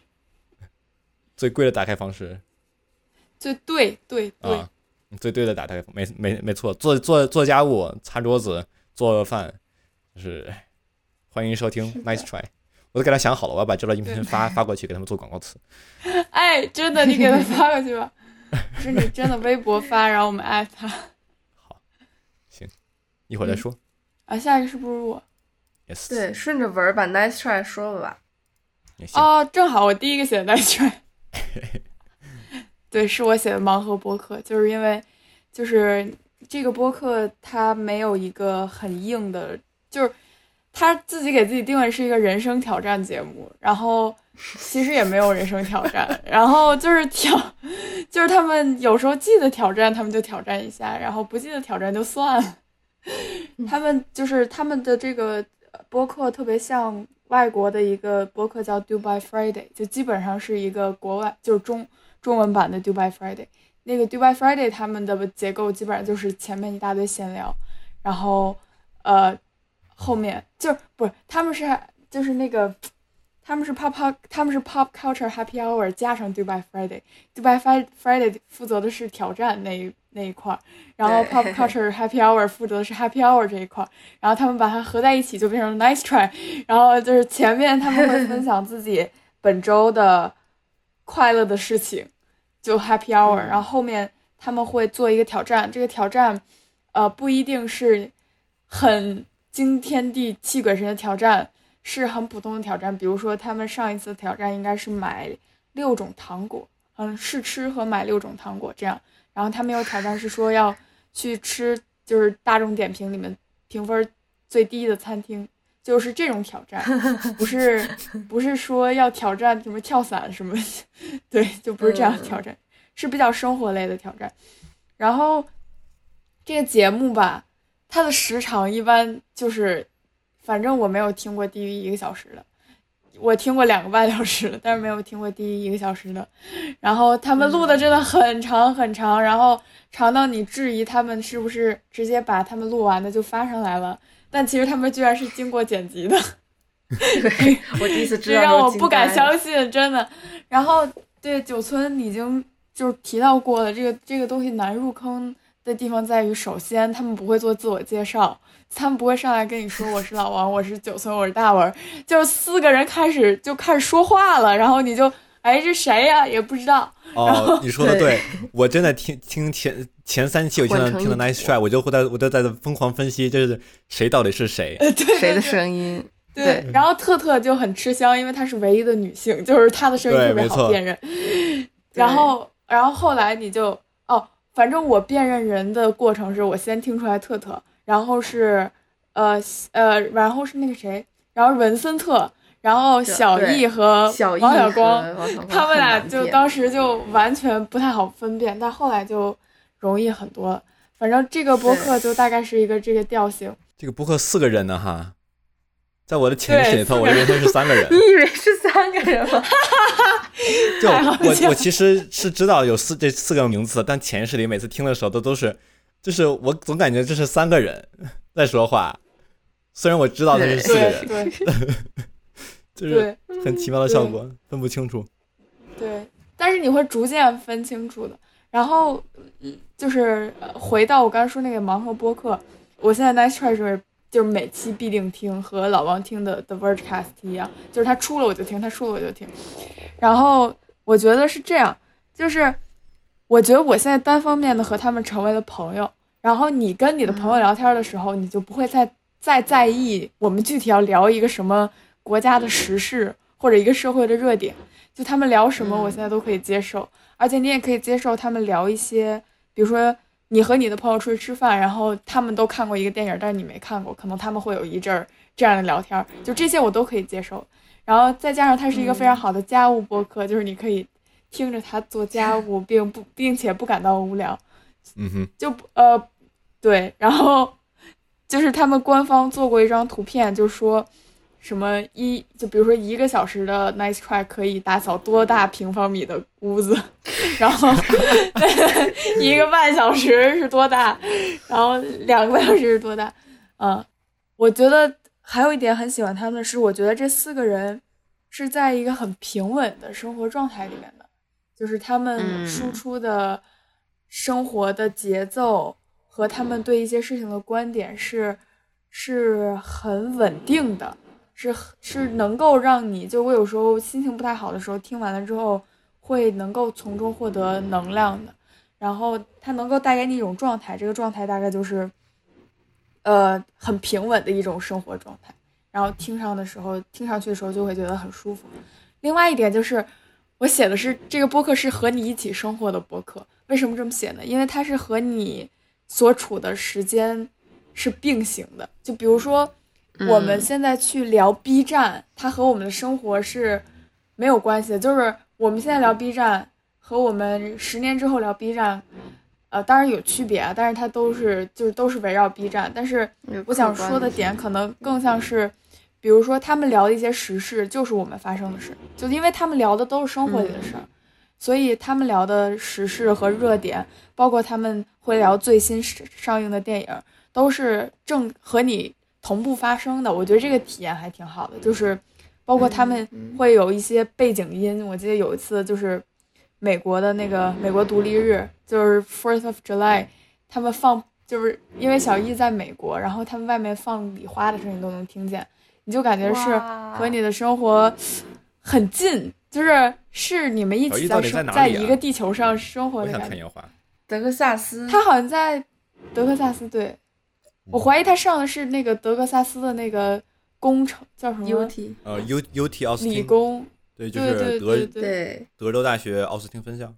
最贵的打开方式最对对对，啊，最对的打开没没没错，做做做家务、擦桌子、做饭，就是欢迎收听 Nice Try。我都给他想好了，我要把这段音频发发过去给他们做广告词。哎，真的，你给他发过去吧。是你真的微博发，然后我们艾特他。好，行，一会儿再说。啊，下一个是不是我？Yes。对，顺着文儿把 Nice try 说了吧。哦，正好我第一个写的 Nice try。对，是我写的盲盒播客，就是因为就是这个播客它没有一个很硬的，就是他自己给自己定位是一个人生挑战节目，然后。其实也没有人生挑战，然后就是挑，就是他们有时候记得挑战，他们就挑战一下，然后不记得挑战就算了。他们就是他们的这个播客特别像外国的一个播客叫 Dubai Friday，就基本上是一个国外就是中中文版的 Dubai Friday。那个 Dubai Friday 他们的结构基本上就是前面一大堆闲聊，然后呃后面就不是他们是就是那个。他们是 pop pop，他们是 pop culture happy hour 加上 Dubai Friday，Dubai Friday 负责的是挑战那一那一块儿，然后 pop culture happy hour 负责的是 happy hour 这一块儿，然后他们把它合在一起就变成 nice try，然后就是前面他们会分享自己本周的快乐的事情，就 happy hour，然后后面他们会做一个挑战，这个挑战，呃，不一定是很惊天地泣鬼神的挑战。是很普通的挑战，比如说他们上一次挑战应该是买六种糖果，嗯，试吃和买六种糖果这样。然后他们有挑战是说要去吃，就是大众点评里面评分最低的餐厅，就是这种挑战，不是 不是说要挑战什么跳伞什么，对，就不是这样挑战，是比较生活类的挑战。然后这个节目吧，它的时长一般就是。反正我没有听过低于一个小时的，我听过两个半小时的，但是没有听过低于一个小时的。然后他们录的真的很长很长，然后长到你质疑他们是不是直接把他们录完的就发上来了，但其实他们居然是经过剪辑的。对，我第一次知道，让我不敢相信，真的。然后对九村已经就是提到过了，这个这个东西难入坑的地方在于，首先他们不会做自我介绍。他们不会上来跟你说我是老王，我是九村，我是大文，就是四个人开始就开始说话了，然后你就哎这谁呀也不知道。哦，你说的对，我真的听听前前三期我经常听到 Nice Try，我就会在我就在疯狂分析，就是谁到底是谁，谁的声音。对，然后特特就很吃香，因为她是唯一的女性，就是她的声音特别好辨认。然后，然后后来你就哦，反正我辨认人的过程是我先听出来特特。然后是，呃呃，然后是那个谁，然后文森特，然后小易和王小光，他们俩就当时就完全不太好分辨，但后来就容易很多。反正这个播客就大概是一个这个调性。这个播客四个人呢，哈，在我的潜意识里头，我以为他是三个人。你以为是三个人吗？就我我其实是知道有四这四个名字，但潜意识里每次听的时候都都是。就是我总感觉这是三个人 在说话，虽然我知道他是四个人，对，就是很奇妙的效果，分不清楚。对，但是你会逐渐分清楚的。然后就是回到我刚才说那个盲盒播客，我现在 Nice Try 是就是每期必定听，和老王听的 The Vergecast 一样，就是他出了我就听，他出了我就听。然后我觉得是这样，就是。我觉得我现在单方面的和他们成为了朋友，然后你跟你的朋友聊天的时候，你就不会再再在意我们具体要聊一个什么国家的时事或者一个社会的热点，就他们聊什么，我现在都可以接受，而且你也可以接受他们聊一些，比如说你和你的朋友出去吃饭，然后他们都看过一个电影，但是你没看过，可能他们会有一阵儿这样的聊天，就这些我都可以接受，然后再加上它是一个非常好的家务播客，就是你可以。听着他做家 务，并不并且不感到无聊，嗯哼，就呃，对，然后 就是他们官方做过一张图片，就说什么一就比如说一个小时的 Nice Try 可以打扫多大平方米的屋子，然后 一个半小时是多大，然后两个半小时是多大，嗯，我觉得还有一点很喜欢他们的是，我觉得这四个人是在一个很平稳的生活状态里面的。就是他们输出的生活的节奏和他们对一些事情的观点是是很稳定的，是是能够让你，就我有时候心情不太好的时候，听完了之后会能够从中获得能量的。然后它能够带给你一种状态，这个状态大概就是，呃，很平稳的一种生活状态。然后听上的时候，听上去的时候就会觉得很舒服。另外一点就是，我写的是这个播客是和你一起生活的播客。为什么这么写呢？因为它是和你所处的时间是并行的。就比如说，我们现在去聊 B 站，它和我们的生活是没有关系的。就是我们现在聊 B 站。和我们十年之后聊 B 站，呃，当然有区别啊，但是它都是就是都是围绕 B 站。但是我想说的点可能更像是，比如说他们聊的一些时事，就是我们发生的事，就因为他们聊的都是生活里的事儿，所以他们聊的时事和热点，包括他们会聊最新上映的电影，都是正和你同步发生的。我觉得这个体验还挺好的，就是包括他们会有一些背景音。我记得有一次就是。美国的那个美国独立日就是 Fourth of July，他们放就是因为小易在美国，然后他们外面放礼花的声音都能听见，你就感觉是和你的生活很近，就是是你们一起在生在一个地球上生活的感觉。德克萨斯，他好像在德克萨斯，对我怀疑他上的是那个德克萨斯的那个工程叫什么？UT，呃，U U T 奥斯汀理工。对，就是德对德州大学奥斯汀分校。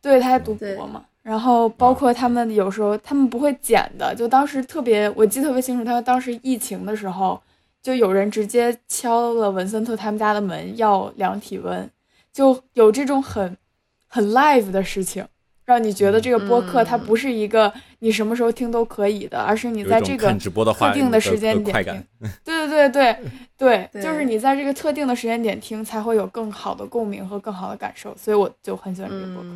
对，他在读博嘛。然后包括他们有时候他们不会剪的，就当时特别我记得特别清楚，他当时疫情的时候，就有人直接敲了文森特他们家的门要量体温，就有这种很很 live 的事情。让你觉得这个播客它不是一个你什么时候听都可以的，而是你在这个特定的时间点听。对 对对对 对，就是你在这个特定的时间点听，才会有更好的共鸣和更好的感受。所以我就很喜欢这个播客。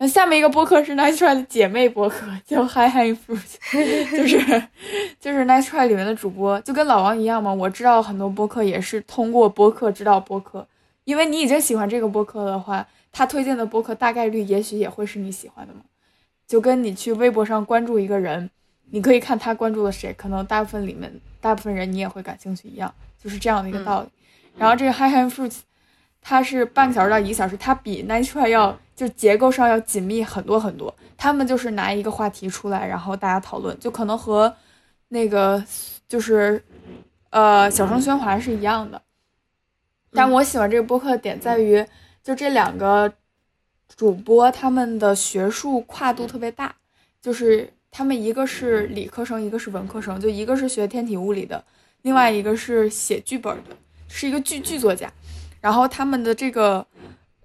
那下面一个播客是 Nice Try 的姐妹播客，叫 Hi Hi Fruit，就是就是 Nice Try 里面的主播，就跟老王一样嘛。我知道很多播客也是通过播客知道播客，因为你已经喜欢这个播客的话。他推荐的播客大概率也许也会是你喜欢的嘛，就跟你去微博上关注一个人，你可以看他关注了谁，可能大部分里面大部分人你也会感兴趣一样，就是这样的一个道理。然后这个 Hi Hi Fruits，它是半个小时到一个小时，它比 Nice Try 要就结构上要紧密很多很多。他们就是拿一个话题出来，然后大家讨论，就可能和那个就是呃小声喧哗是一样的。但我喜欢这个播客的点在于。就这两个主播，他们的学术跨度特别大，就是他们一个是理科生，一个是文科生，就一个是学天体物理的，另外一个是写剧本的，是一个剧剧作家。然后他们的这个，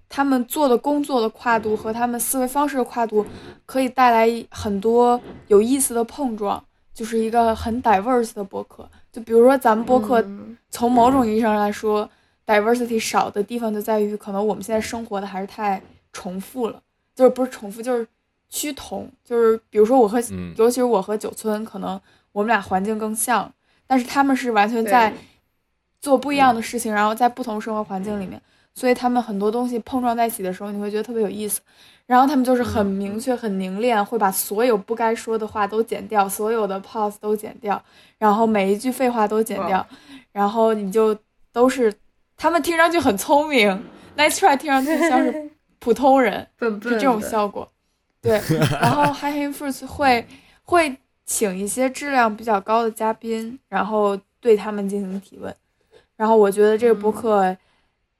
他们做的工作的跨度和他们思维方式的跨度，可以带来很多有意思的碰撞，就是一个很 diverse 的博客。就比如说咱们博客，从某种意义上来说。Diversity 少的地方就在于，可能我们现在生活的还是太重复了，就是不是重复，就是趋同，就是比如说我和，尤其是我和九村，可能我们俩环境更像，但是他们是完全在做不一样的事情，然后在不同生活环境里面，所以他们很多东西碰撞在一起的时候，你会觉得特别有意思。然后他们就是很明确、很凝练，会把所有不该说的话都剪掉，所有的 pause 都剪掉，然后每一句废话都剪掉，然后你就都是。他们听上去很聪明，Nice try，听上去像是 普通人，是这种效果。对，然后 Hi Hi Fruits 会会请一些质量比较高的嘉宾，然后对他们进行提问。然后我觉得这个播客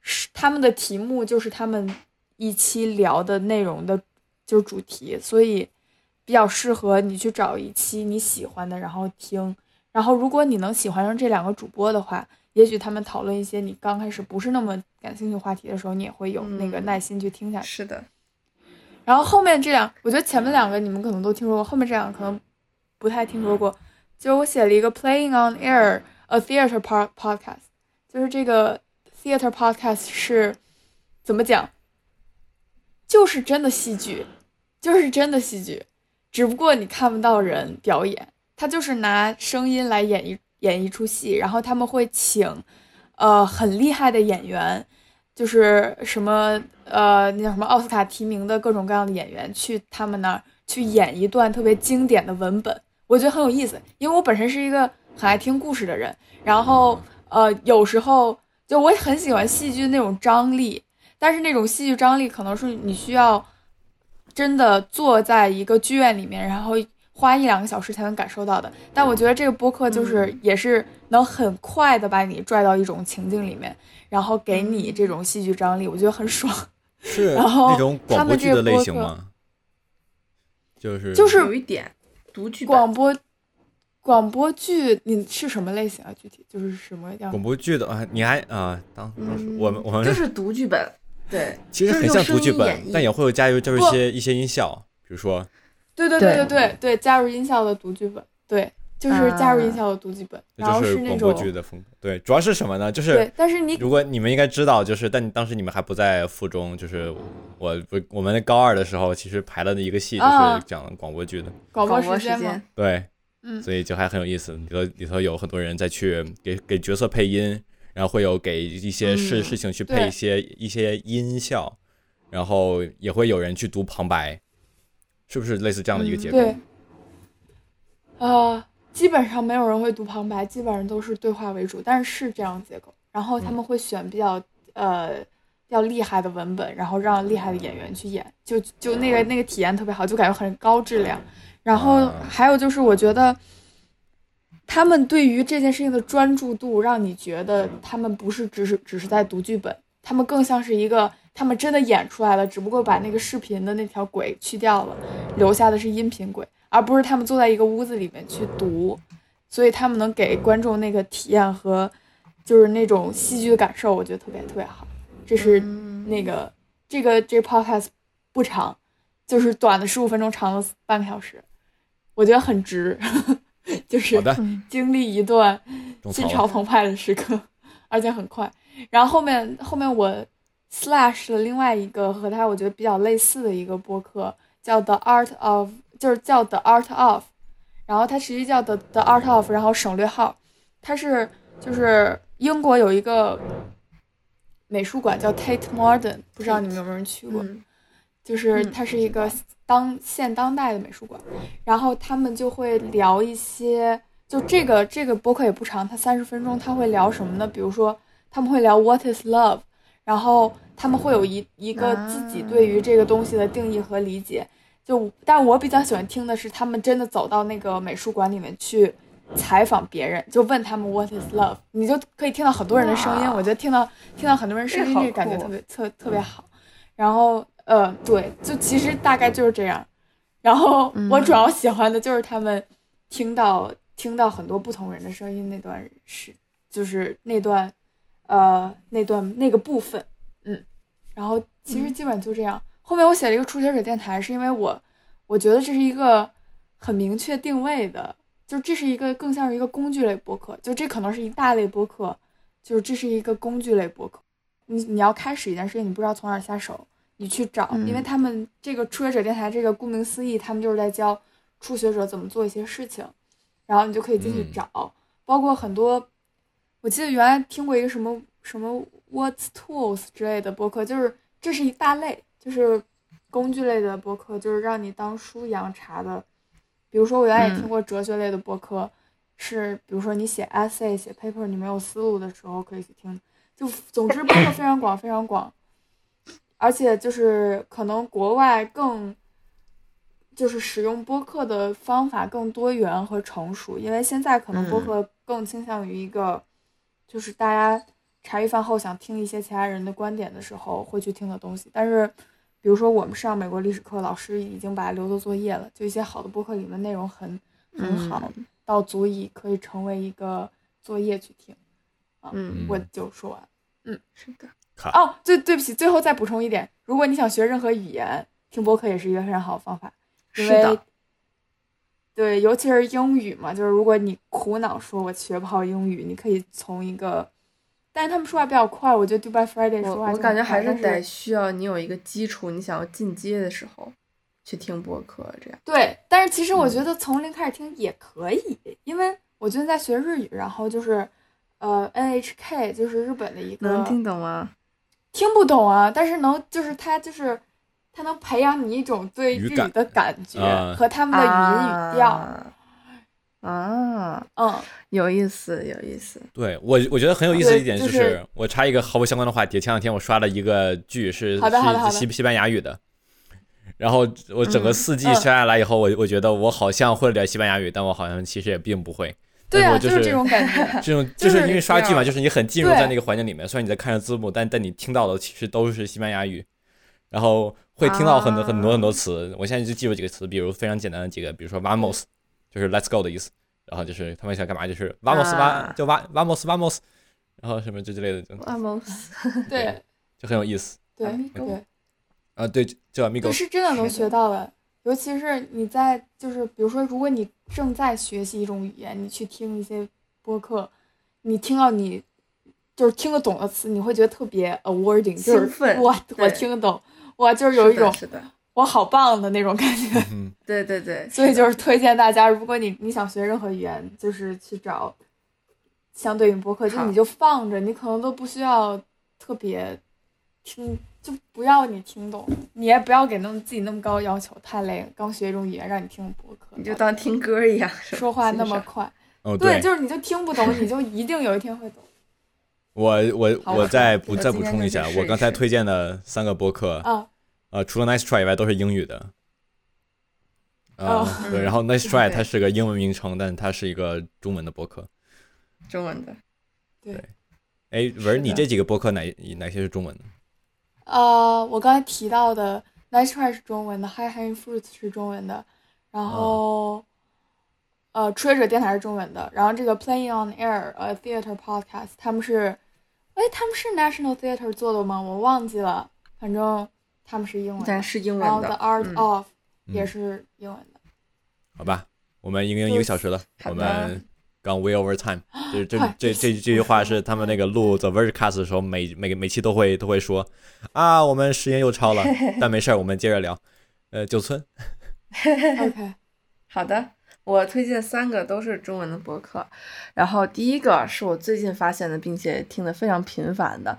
是他们的题目就是他们一期聊的内容的，就是主题，所以比较适合你去找一期你喜欢的，然后听。然后如果你能喜欢上这两个主播的话。也许他们讨论一些你刚开始不是那么感兴趣话题的时候，你也会有那个耐心去听下去。是的。然后后面这两，我觉得前面两个你们可能都听说过，后面这两个可能不太听说过。就我写了一个 Playing on Air a Theater Pod Podcast，就是这个 Theater Podcast 是怎么讲？就是真的戏剧，就是真的戏剧，只不过你看不到人表演，他就是拿声音来演绎。演一出戏，然后他们会请，呃，很厉害的演员，就是什么呃，那叫什么奥斯卡提名的各种各样的演员去他们那儿去演一段特别经典的文本，我觉得很有意思。因为我本身是一个很爱听故事的人。然后呃，有时候就我很喜欢戏剧那种张力，但是那种戏剧张力可能是你需要真的坐在一个剧院里面，然后花一两个小时才能感受到的。但我觉得这个播客就是也是能很快的把你拽到一种情境里面，然后给你这种戏剧张力，我觉得很爽。是然后那种广他们播剧的类这个播客型吗？就是就是有一点独剧广播广播剧，你是什么类型啊？具体就是什么样？广播剧的啊，你还啊，当当时嗯我们我们就是读剧本，对，其实很像读剧本但也会有加入就是一些一些音效，比如说对对对对对对对，加入音效的读剧本，对，就是加入音效的读剧本，然后这就是那广播剧种的风格。对，主要是什么呢？就是对，但是你如果你们应该知道，就是但当时你们还不在附中，就是我不我们高二的时候，其实排了的一个戏就是啊讲广播剧的，广广播时间嘛，，对，嗯，所以就还很有意思。里头里头有很多人在去给给角色配音，然后会有给一些事、嗯事情去配一些一些音效，然后也会有人去读旁白，是不是类似这样的一个嗯结构？对，呃，基本上没有人会读旁白，基本上都是对话为主，但是是这样的结构。然后他们会选比较呃比较厉害的文本，然后让厉害的演员去演，就就那个那个体验特别好，就感觉很高质量。然后啊还有就是，我觉得他们对于这件事情的专注度，让你觉得他们不是只是只是在读剧本，他们更像是一个他们真的演出来了，只不过把那个视频的那条轨去掉了，留下的是音频轨，而不是他们坐在一个屋子里面去读，所以他们能给观众那个体验和就是那种戏剧的感受，我觉得特别特别好。这是嗯那个这个这 podcast 不长，就是短的十五分钟，长的半个小时，我觉得很值，就是，经历一段心潮澎湃的时刻，而且很快。然后后面后面我 slash 的另外一个和他我觉得比较类似的一个播客，叫 The Art of，就是叫 The Art of，然后它实际叫 The The Art of，然后省略号，它是就是英国有一个美术馆叫 Tate Modern，不知道你们有没有人去过？嗯。就是嗯。它是一个当现当代的美术馆，然后他们就会聊一些，就这个这个播客也不长，它三十分钟，他会聊什么呢？比如说他们会聊 What is love，然后他们会有一一个自己对于这个东西的定义和理解。就但我比较喜欢听的是他们真的走到那个美术馆里面去采访别人，就问他们 What is love，你就可以听到很多人的声音。我觉得听到听到很多人声音，这个感觉特别特特别好。然后呃，对，就其实大概就是这样。然后我主要喜欢的就是他们听到听到很多不同人的声音那段是，就是那段呃那段那个部分，嗯。然后其实基本就这样。后面我写了一个初学者电台，是因为我我觉得这是一个很明确定位的，就这是一个更像是一个工具类博客，就这可能是一大类博客，就是这是一个工具类博客。你你要开始一件事情，你不知道从哪儿下手，你去找，嗯因为他们这个初学者电台，这个顾名思义，他们就是在教初学者怎么做一些事情，然后你就可以进去嗯找，包括很多，我记得原来听过一个什么什么 What's Tools 之类的播客，就是这是一大类，就是工具类的播客，就是让你当书一样查的。比如说，我原来也嗯听过哲学类的播客，是比如说你写 essay、写 paper 你没有思路的时候可以去听。就总之，播客非常广，非常广，而且就是可能国外更就是使用播客的方法更多元和成熟，因为现在可能播客更倾向于一个，就是大家茶余饭后想听一些其他人的观点的时候会去听的东西。但是，比如说我们上美国历史课，老师已经把它留作作业了，就一些好的播客里面内容很很好，到足以可以成为一个作业去听。啊，嗯我就说完。嗯是的，哦，对，对不起，最后再补充一点，如果你想学任何语言，听播客也是一个非常好的方法，因为是的，对，尤其是英语嘛，就是如果你苦恼说我学不好英语，你可以从一个，但是他们说话比较快，我觉得 Dubai Friday 说话我我感觉还是得需要你有一个基础，你想要进阶的时候去听播客，这样。对，但是其实我嗯觉得从零开始听也可以，因为我最近在学日语，然后就是呃 NHK 就是日本的一个能听懂吗？听不懂啊，但是能就是它就是它能培养你一种对日语的感觉啊和他们的语音语调。啊啊，嗯，有意思，有意思。对我，我觉得很有意思的一点就是是，我插一个毫不相关的话题。前两天我刷了一个剧，是是西西班牙语的，然后我整个嗯四季嗯刷下来以后，我我觉得我好像会了点西班牙语，但我好像其实也并不会。对我就是这种感觉。这种就就是是因为刷剧嘛，就是你很进入在那个环境里面，虽然你在看着字幕，但但你听到的其实都是西班牙语，然后会听到很多、啊很多很多词。我现在就记住几个词，比如非常简单的几个，比如说 vamos，就是 let's go 的意思，然后就是他们想干嘛就是 vamos 啊 va 就 va vamos vamos，然后什么这之类的，vamos，对就很有意思对对，啊。对，叫对，amigo，是真的能学到的。尤其是你在就是比如说，如果你正在学习一种语言，你去听一些播客，你听到你就是听得懂的词，你会觉得特别 awarding，就是兴奋哇，我听得懂，哇，就是有一种是的，我好棒的那种感觉。嗯，对对对，所以就是推荐大家，如果你你想学任何语言，就是去找相对应播客，就你就放着，你可能都不需要特别听，就不要你听懂，你也不要给那么自己那么高要求，太累了。刚学一种语言，让你听播客，你就当听歌一样，说话那么快，哦对，就是你就听不懂，你就一定有一天会懂。我我我再补再补充一下，我刚才推荐的三个播客，啊，呃，除了 Nice Try 以外都是英语的。啊、哦对，嗯然后 Nice Try 它是个英文名称，但它是一个中文的播客。中文的。对哎，文儿，是你这几个播客哪哪些是中文的？呃，我刚才提到的 Nice Try 是中文的，High Hanging Fruits 是中文的，然后、呃，吹者电台是中文的，然后这个 Playing on Air 呃 Theater Podcast 他们是，哎，他们是 National Theater 做的吗？我忘记了，反正他们是英文的，但是英文的。然后文 The，Art 嗯。of 嗯。也是英文的，好吧，我们已经一个小时了，我们刚 way over time。就 是这这这 这句话是他们那个录 The Vergecast 的时候，每每个每期都会都会说啊，我们时间又超了，但没事儿，我们接着聊。呃，九村，OK，好的，我推荐三个都是中文的博客，然后第一个是我最近发现的，并且听得非常频繁的，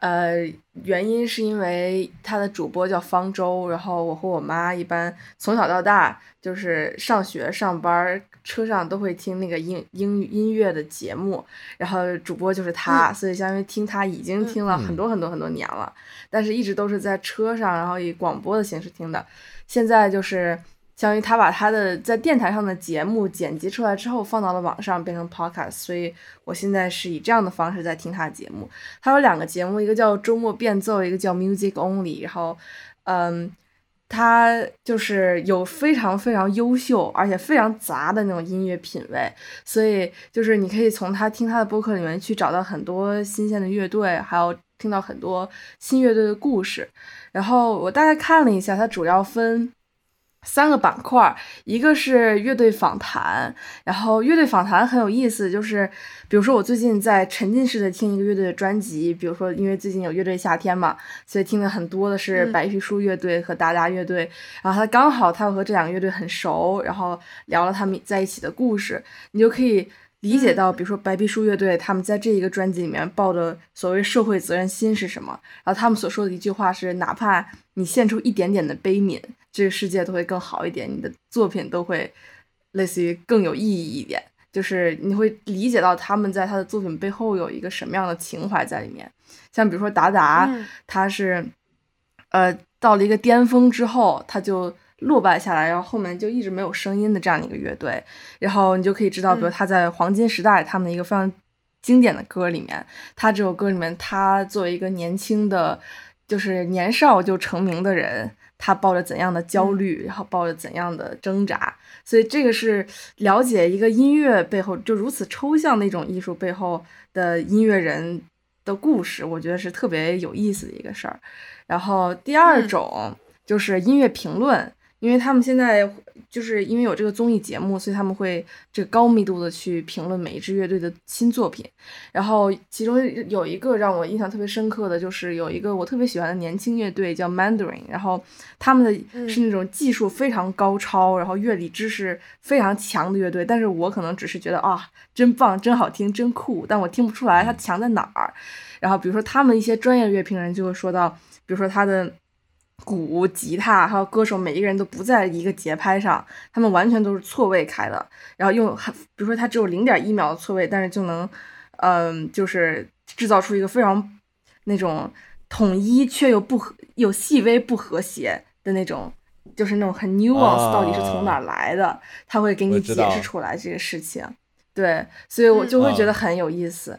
呃，原因是因为它的主播叫方舟，然后我和我妈一般从小到大就是上学上班车上都会听那个音音音乐的节目，然后主播就是他，所以相当于听他已经听了很多很多很多年了，但是一直都是在车上，然后以广播的形式听的，现在就是。相当于他把他的在电台上的节目剪辑出来之后放到了网上，变成 podcast，所以我现在是以这样的方式在听他的节目。他有两个节目，一个叫周末变奏，一个叫 Music Only。然后，嗯，他就是有非常非常优秀而且非常杂的那种音乐品味，所以就是你可以从他听他的播客里面去找到很多新鲜的乐队，还有听到很多新乐队的故事。然后我大概看了一下，它主要分。三个板块，一个是乐队访谈，然后乐队访谈很有意思，就是比如说我最近在沉浸式的听一个乐队的专辑，比如说因为最近有乐队夏天嘛，所以听的很多的是嗯。白皮书乐队和达达乐队，然后他刚好他又和这两个乐队很熟，然后聊了他们在一起的故事，你就可以理解到，比如说白皮书乐队他们在这一个专辑里面抱的所谓社会责任心是什么，然后他们所说的一句话是，哪怕你献出一点点的悲悯。这个世界都会更好一点，你的作品都会类似于更有意义一点，就是你会理解到他们在他的作品背后有一个什么样的情怀在里面。像比如说达达，嗯他是呃到了一个巅峰之后，他就落败下来，然后后面就一直没有声音的这样的一个乐队，然后你就可以知道，比如嗯他在黄金时代他们的一个非常经典的歌里面，他这首歌里面，他作为一个年轻的，就是年少就成名的人。他抱着怎样的焦虑，然后抱着怎样的挣扎，所以这个是了解一个音乐背后就如此抽象的一种艺术背后的音乐人的故事，我觉得是特别有意思的一个事儿。然后第二种就是音乐评论，因为他们现在就是因为有这个综艺节目，所以他们会这个高密度的去评论每一支乐队的新作品。然后其中有一个让我印象特别深刻的就是有一个我特别喜欢的年轻乐队叫 Mandarin，然后他们的嗯是那种技术非常高超，然后乐理知识非常强的乐队，但是我可能只是觉得啊，真棒，真好听，真酷，但我听不出来它强在哪儿。然后比如说他们一些专业乐评人就会说到，比如说他的。鼓、吉他还有歌手每一个人都不在一个节拍上，他们完全都是错位开的，然后用比如说他只有零点一秒的错位，但是就能，嗯，就是制造出一个非常那种统一却又不和有细微不和谐的那种，就是那种很 nuance 到底是从哪来的，他会给你解释出来这个事情，对，所以我就会觉得很有意思。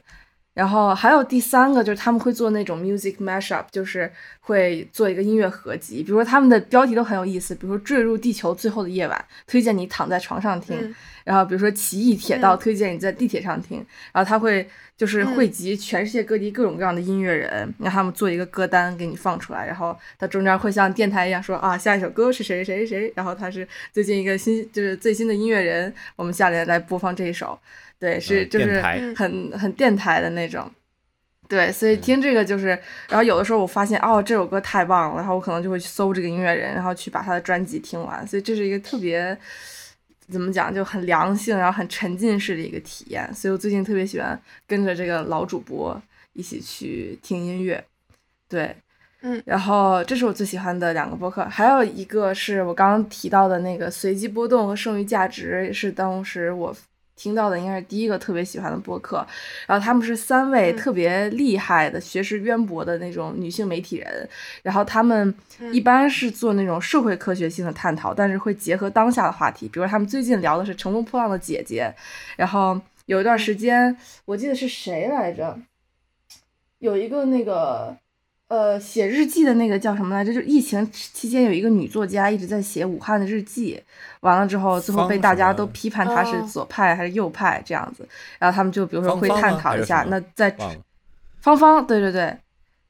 然后还有第三个就是他们会做那种 music mashup，就是会做一个音乐合集。比如说他们的标题都很有意思，比如说坠入地球最后的夜晚，推荐你躺在床上听。然后比如说奇异铁道，推荐你在地铁上听。然后他会就是汇集全世界各地各种各样的音乐人，让他们做一个歌单给你放出来。然后他中间会像电台一样说啊，下一首歌是谁谁谁谁，然后他是最近一个新就是最新的音乐人，我们下来来播放这一首。对，是就是很很电台的那种，对，所以听这个就是，然后有的时候我发现哦这首歌太棒了，然后我可能就会去搜这个音乐人，然后去把他的专辑听完，所以这是一个特别怎么讲就很良性，然后很沉浸式的一个体验，所以我最近特别喜欢跟着这个老主播一起去听音乐，对，嗯，然后这是我最喜欢的两个播客，还有一个是我刚刚提到的那个随机波动和剩余价值，是当时我。听到的应该是第一个特别喜欢的播客，然后他们是三位特别厉害的、学识渊博的那种女性媒体人，然后他们一般是做那种社会科学性的探讨，但是会结合当下的话题，比如他们最近聊的是《乘风破浪的姐姐》，然后有一段时间我记得是谁来着，有一个那个。呃，写日记的那个叫什么来着？就是疫情期间有一个女作家一直在写武汉的日记，完了之后，最后被大家都批判她是左派还是右派这样子。然后他们就比如说会探讨一下，那在芳芳，对对对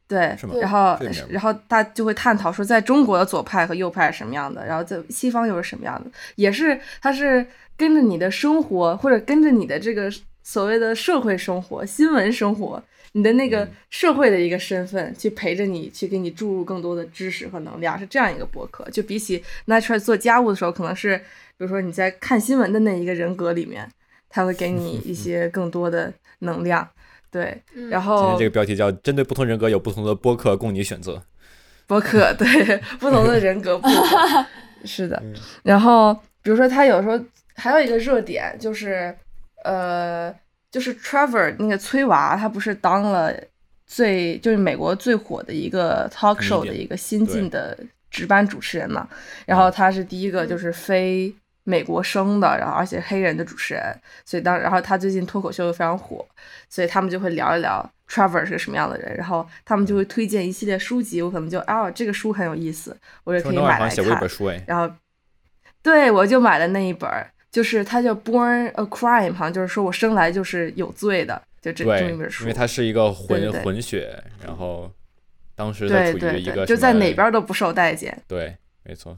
对，然后然后大就会探讨说，在中国的左派和右派是什么样的，然后在西方又是什么样的，也是它是跟着你的生活或者跟着你的这个所谓的社会生活、新闻生活。你的那个社会的一个身份，去陪着你，去给你注入更多的知识和能量，是这样一个博客。就比起 Natural 做家务的时候，可能是比如说你在看新闻的那一个人格里面，他会给你一些更多的能量。对，然后今天这个标题叫“针对不同人格有不同的播客供你选择”。播客对不同的人格不，是的。然后比如说他有时候还有一个热点就是呃。就是 Trevor 那个崔娃，他不是当了最就是美国最火的一个 talk show 的一个新晋的值班主持人嘛？然后他是第一个就是非美国生的，然后而且黑人的主持人，所以当然后他最近脱口秀又非常火，所以他们就会聊一聊 Trevor 是个什么样的人，然后他们就会推荐一系列书籍，我可能就啊这个书很有意思，我也可以买来看。然后对我就买了那一本。就是他叫 Born a Crime，好像就是说我生来就是有罪的，就这这么一本书。因为它是一个混混血，然后当时它处于一个就在哪边都不受待见。对，没错。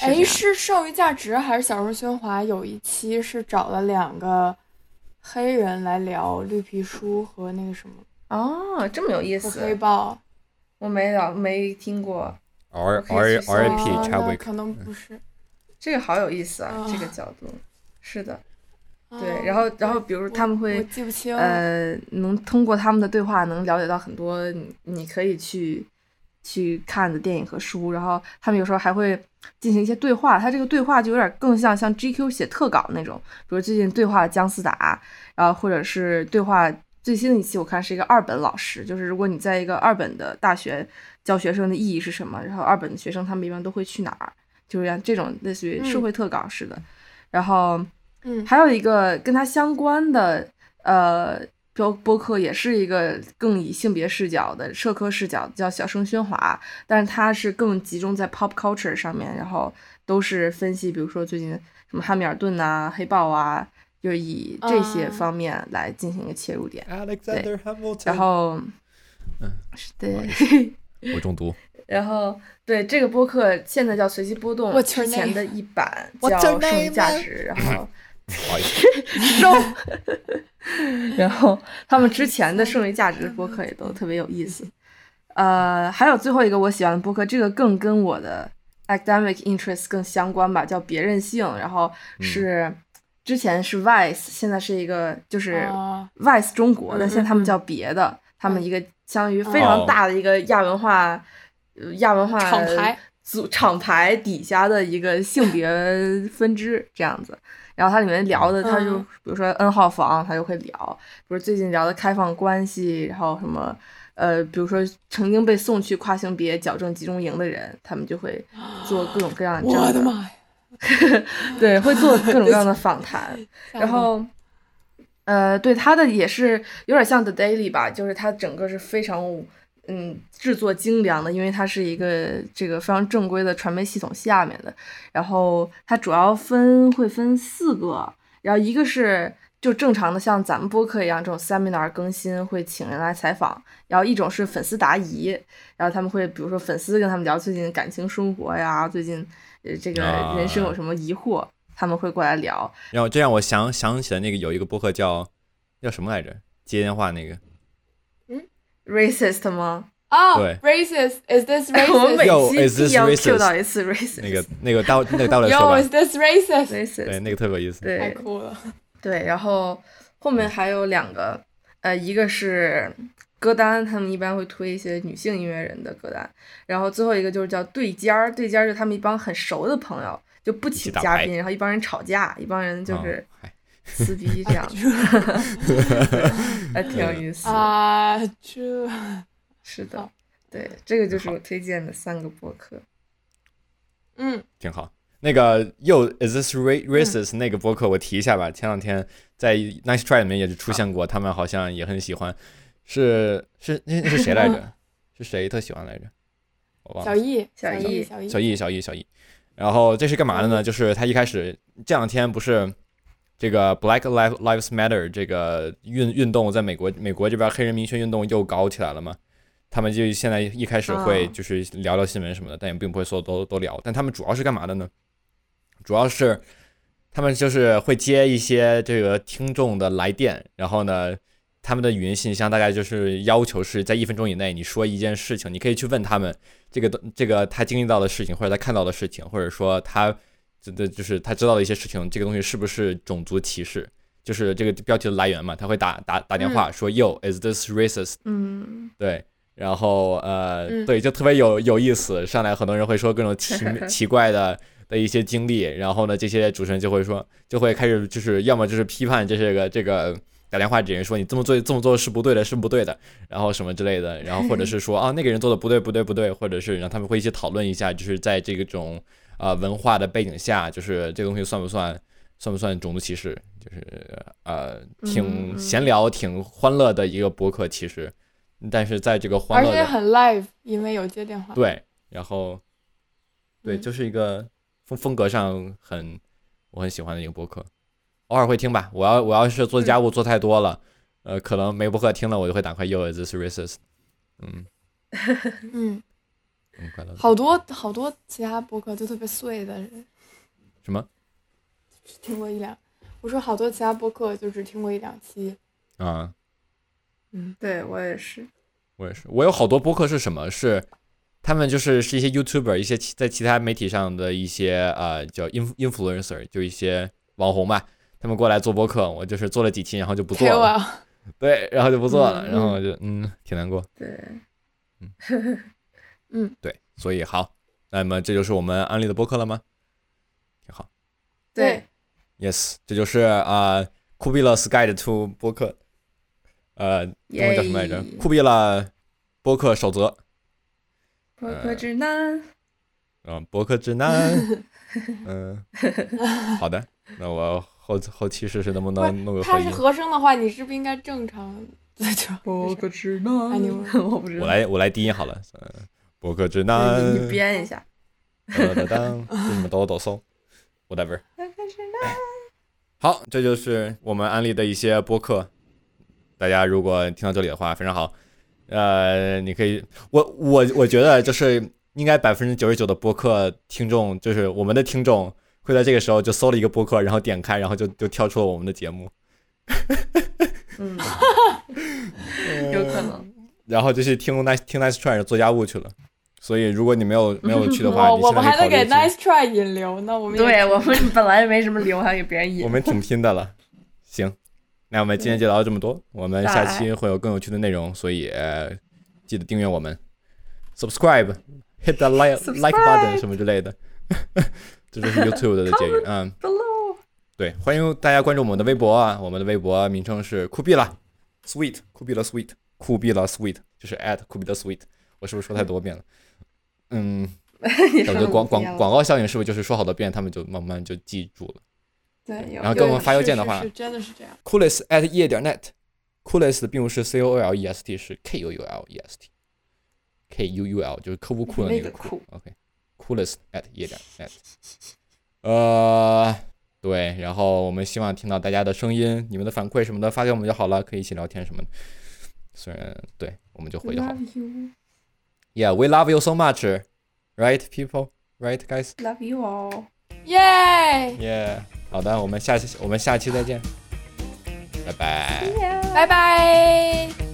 哎，是剩余价值还是小说喧哗？有一期是找了两个黑人来聊绿皮书和那个什么。哦，这么有意思。黑豹，我没聊，没听过。R R R I P 查过可能不是。这个好有意思啊！这个角度，是的，对。然后，然后，比如他们会记不清，呃，能通过他们的对话，能了解到很多你你可以去去看的电影和书。然后，他们有时候还会进行一些对话。他这个对话就有点更像像 GQ 写特稿那种，比如最近对话姜思达，然后或者是对话最新的一期，我看是一个二本老师，就是如果你在一个二本的大学教学生的意义是什么，然后二本的学生他们一般都会去哪儿？就是像这种类似于社会特稿似的，然后，嗯，还有一个跟它相关的，呃，播播客也是一个更以性别视角的社科视角，叫小声喧哗，但是它是更集中在 pop culture 上面，然后都是分析，比如说最近什么汉密尔顿啊、黑豹啊，就是以这些方面来进行一个切入点。对，然后，嗯，对，我中毒。然后，对这个播客现在叫随机波动，之前的一版 叫剩余价值，然后收。然后他们之前的剩余价值播客也都特别有意思。呃，还有最后一个我喜欢的播客，这个更跟我的 academic interest 更相关吧，叫别任性。然后是之前是 Vice，现在是一个就是 Vice 中国的，现在他们叫别的，他们一个相当于非常大的一个亚文化。呃亚文化厂牌组厂牌底下的一个性别 分支这样子。然后它里面聊的，它就嗯比如说 N 号房，它就会聊，比如最近聊的开放关系，然后什么。呃，比如说曾经被送去跨性别矫正集中营的人，他们就会做各种各样的这样我的妈呀！对，会做各种各样的访谈。然后，呃，对他的也是有点像 The Daily 吧，就是他整个是非常嗯制作精良的，因为它是一个这个非常正规的传媒系统下面的。然后它主要分会分四个，然后一个是就正常的像咱们播客一样这种 seminar 更新会请人来采访，然后一种是粉丝答疑，然后他们会比如说粉丝跟他们聊最近感情生活呀，最近呃这个啊人生有什么疑惑，他们会过来聊。然后这让我想想起来那个有一个播客叫叫什么来着？接电话那个 racist 吗？哦对，racist is this racist？我们每期必要 racist？Q 到一次 racist，那个那个到 那个待会来说 Yo 吧 is。this racist？racist，对，那个特别有意思。对太酷了！对，然后后面还有两个，呃，一个是歌单，他们一般会推一些女性音乐人的歌单，然后最后一个就是叫对尖儿，对尖儿就他们一帮很熟的朋友，就不请嘉宾，然后一帮人吵架，一帮人就哦是嗨撕逼 这样，还 挺有意思的。啊，这 是的，对，这个就是我推荐的三个博客。嗯挺好。那个 Yo is this ra- racist、那个播客我提一下吧，前两天在 Nice Try 里面也是出现过，他们好像也很喜欢。是是那那是谁来着？是谁特喜欢来着？我忘了。小易，小易易，小易，小易，小易，小易。然后这是干嘛的呢？就是他一开始这两天不是这个 Black Lives Lives Matter 这个运运动在美国美国这边黑人民权运动又搞起来了嘛？他们就现在一开始会哦就是聊聊新闻什么的，但也并不会所有都都聊。但他们主要是干嘛的呢？主要是他们就是会接一些这个听众的来电，然后呢，他们的语音信箱大概就是要求是在一分钟以内，你说一件事情，你可以去问他们这个这个他经历到的事情，或者他看到的事情，或者说他这的就是他知道的一些事情，这个东西是不是种族歧视？就是这个标题的来源嘛，他会打打打电话说、Yo is this racist？嗯，对，然后呃，嗯对，就特别有有意思。上来很多人会说各种奇奇怪的的一些经历，然后呢，这些主持人就会说，就会开始就是要么就是批判这些个这个打电话这人说你这么做这么做是不对的，是不对的，然后什么之类的，然后或者是说啊那个人做的不对不对不对，或者是让他们会一起讨论一下，就是在这个种呃文化的背景下，就是这个东西算不算算不算种族歧视？就是呃挺嗯闲聊、挺欢乐的一个博客，其实。但是在这个欢乐的而且很 live，因为有接电话。对，然后对，嗯就是一个风风格上很我很喜欢的一个博客，偶尔会听吧。我要我要是做家务做太多了，呃，可能没播客听了，我就会打开 Yo is this racist，嗯，嗯，很快乐的。好多好多其他播客就特别碎的人，什么只听过一两。我说好多其他播客就只听过一两期。啊？嗯，对我也是。我也是，我有好多播客是什么？是他们就是是一些 YouTuber，一些其在其他媒体上的一些呃叫 inf influencer，就一些网红吧，他们过来做播客，我就是做了几期，然后就不做了，对，然后就不做了，嗯然后我就嗯挺难过。对，嗯，对，所以好，那么这就是我们安利的播客了吗？挺好对，，yes，这就是啊酷毙了 Sky 的 Two 播客，呃，中文叫什么来着耶？酷毙了播客守则，播客指南。嗯，播客指南，嗯，好的，那我后后期试试能不不能弄个它是。和声的话，你是不是应该正常？播客指南哎你我不知道。我来我来低音好了，嗯，播客指你南，你编一下。当当当，给你们抖抖搜，whatever。播客指南。好，这就是我们安利的一些播客。大家如果听到这里的话，非常好。呃，你可以，我我我觉得就是应该百分之九十九的播客听众，就是我们的听众会在这个时候就搜了一个播客，然后点开，然后就就跳出了我们的节目，嗯，有可能。然后就去听 nice 听 nice try 做家务去了。所以如果你没有 没有去的话，我们还能给 Nice Try 引流呢。我们对我们本来没什么流，还给别人引。我们挺拼的了。行，那我们今天就聊到这么多，我们下期会有更有趣的内容，所以、呃、记得订阅我们。subscribe，hit the like like button 什么之类的，这就是 YouTube 的结语。嗯，对，欢迎大家关注我们的微博啊，我们的微博名称是酷毙了，sweet 酷毙了 sweet 酷毙了 sweet 就是 at 酷毙了 sweet，我是不是说太多遍了？嗯，你说我觉得广广广告效应是不是就是说好多遍，他们就慢慢就记住了对，然后给我们发邮件的话真的是这样。？coolest at 夜点 net，coolest 并不是 c o o l e s t，是 k u u l e s t，k u u l 就是科乌库的那个酷 OK，coolest at 夜点 net。呃，对，然后我们希望听到大家的声音，你们的反馈什么的发给我们就好了，可以一起聊天什么的。虽然对，我们就回就好了。Love you, Yeah, we love you so much, right, people, right, guys? love you all。耶！ Yeah，好的，我们下期我们下期再见，拜拜。拜拜。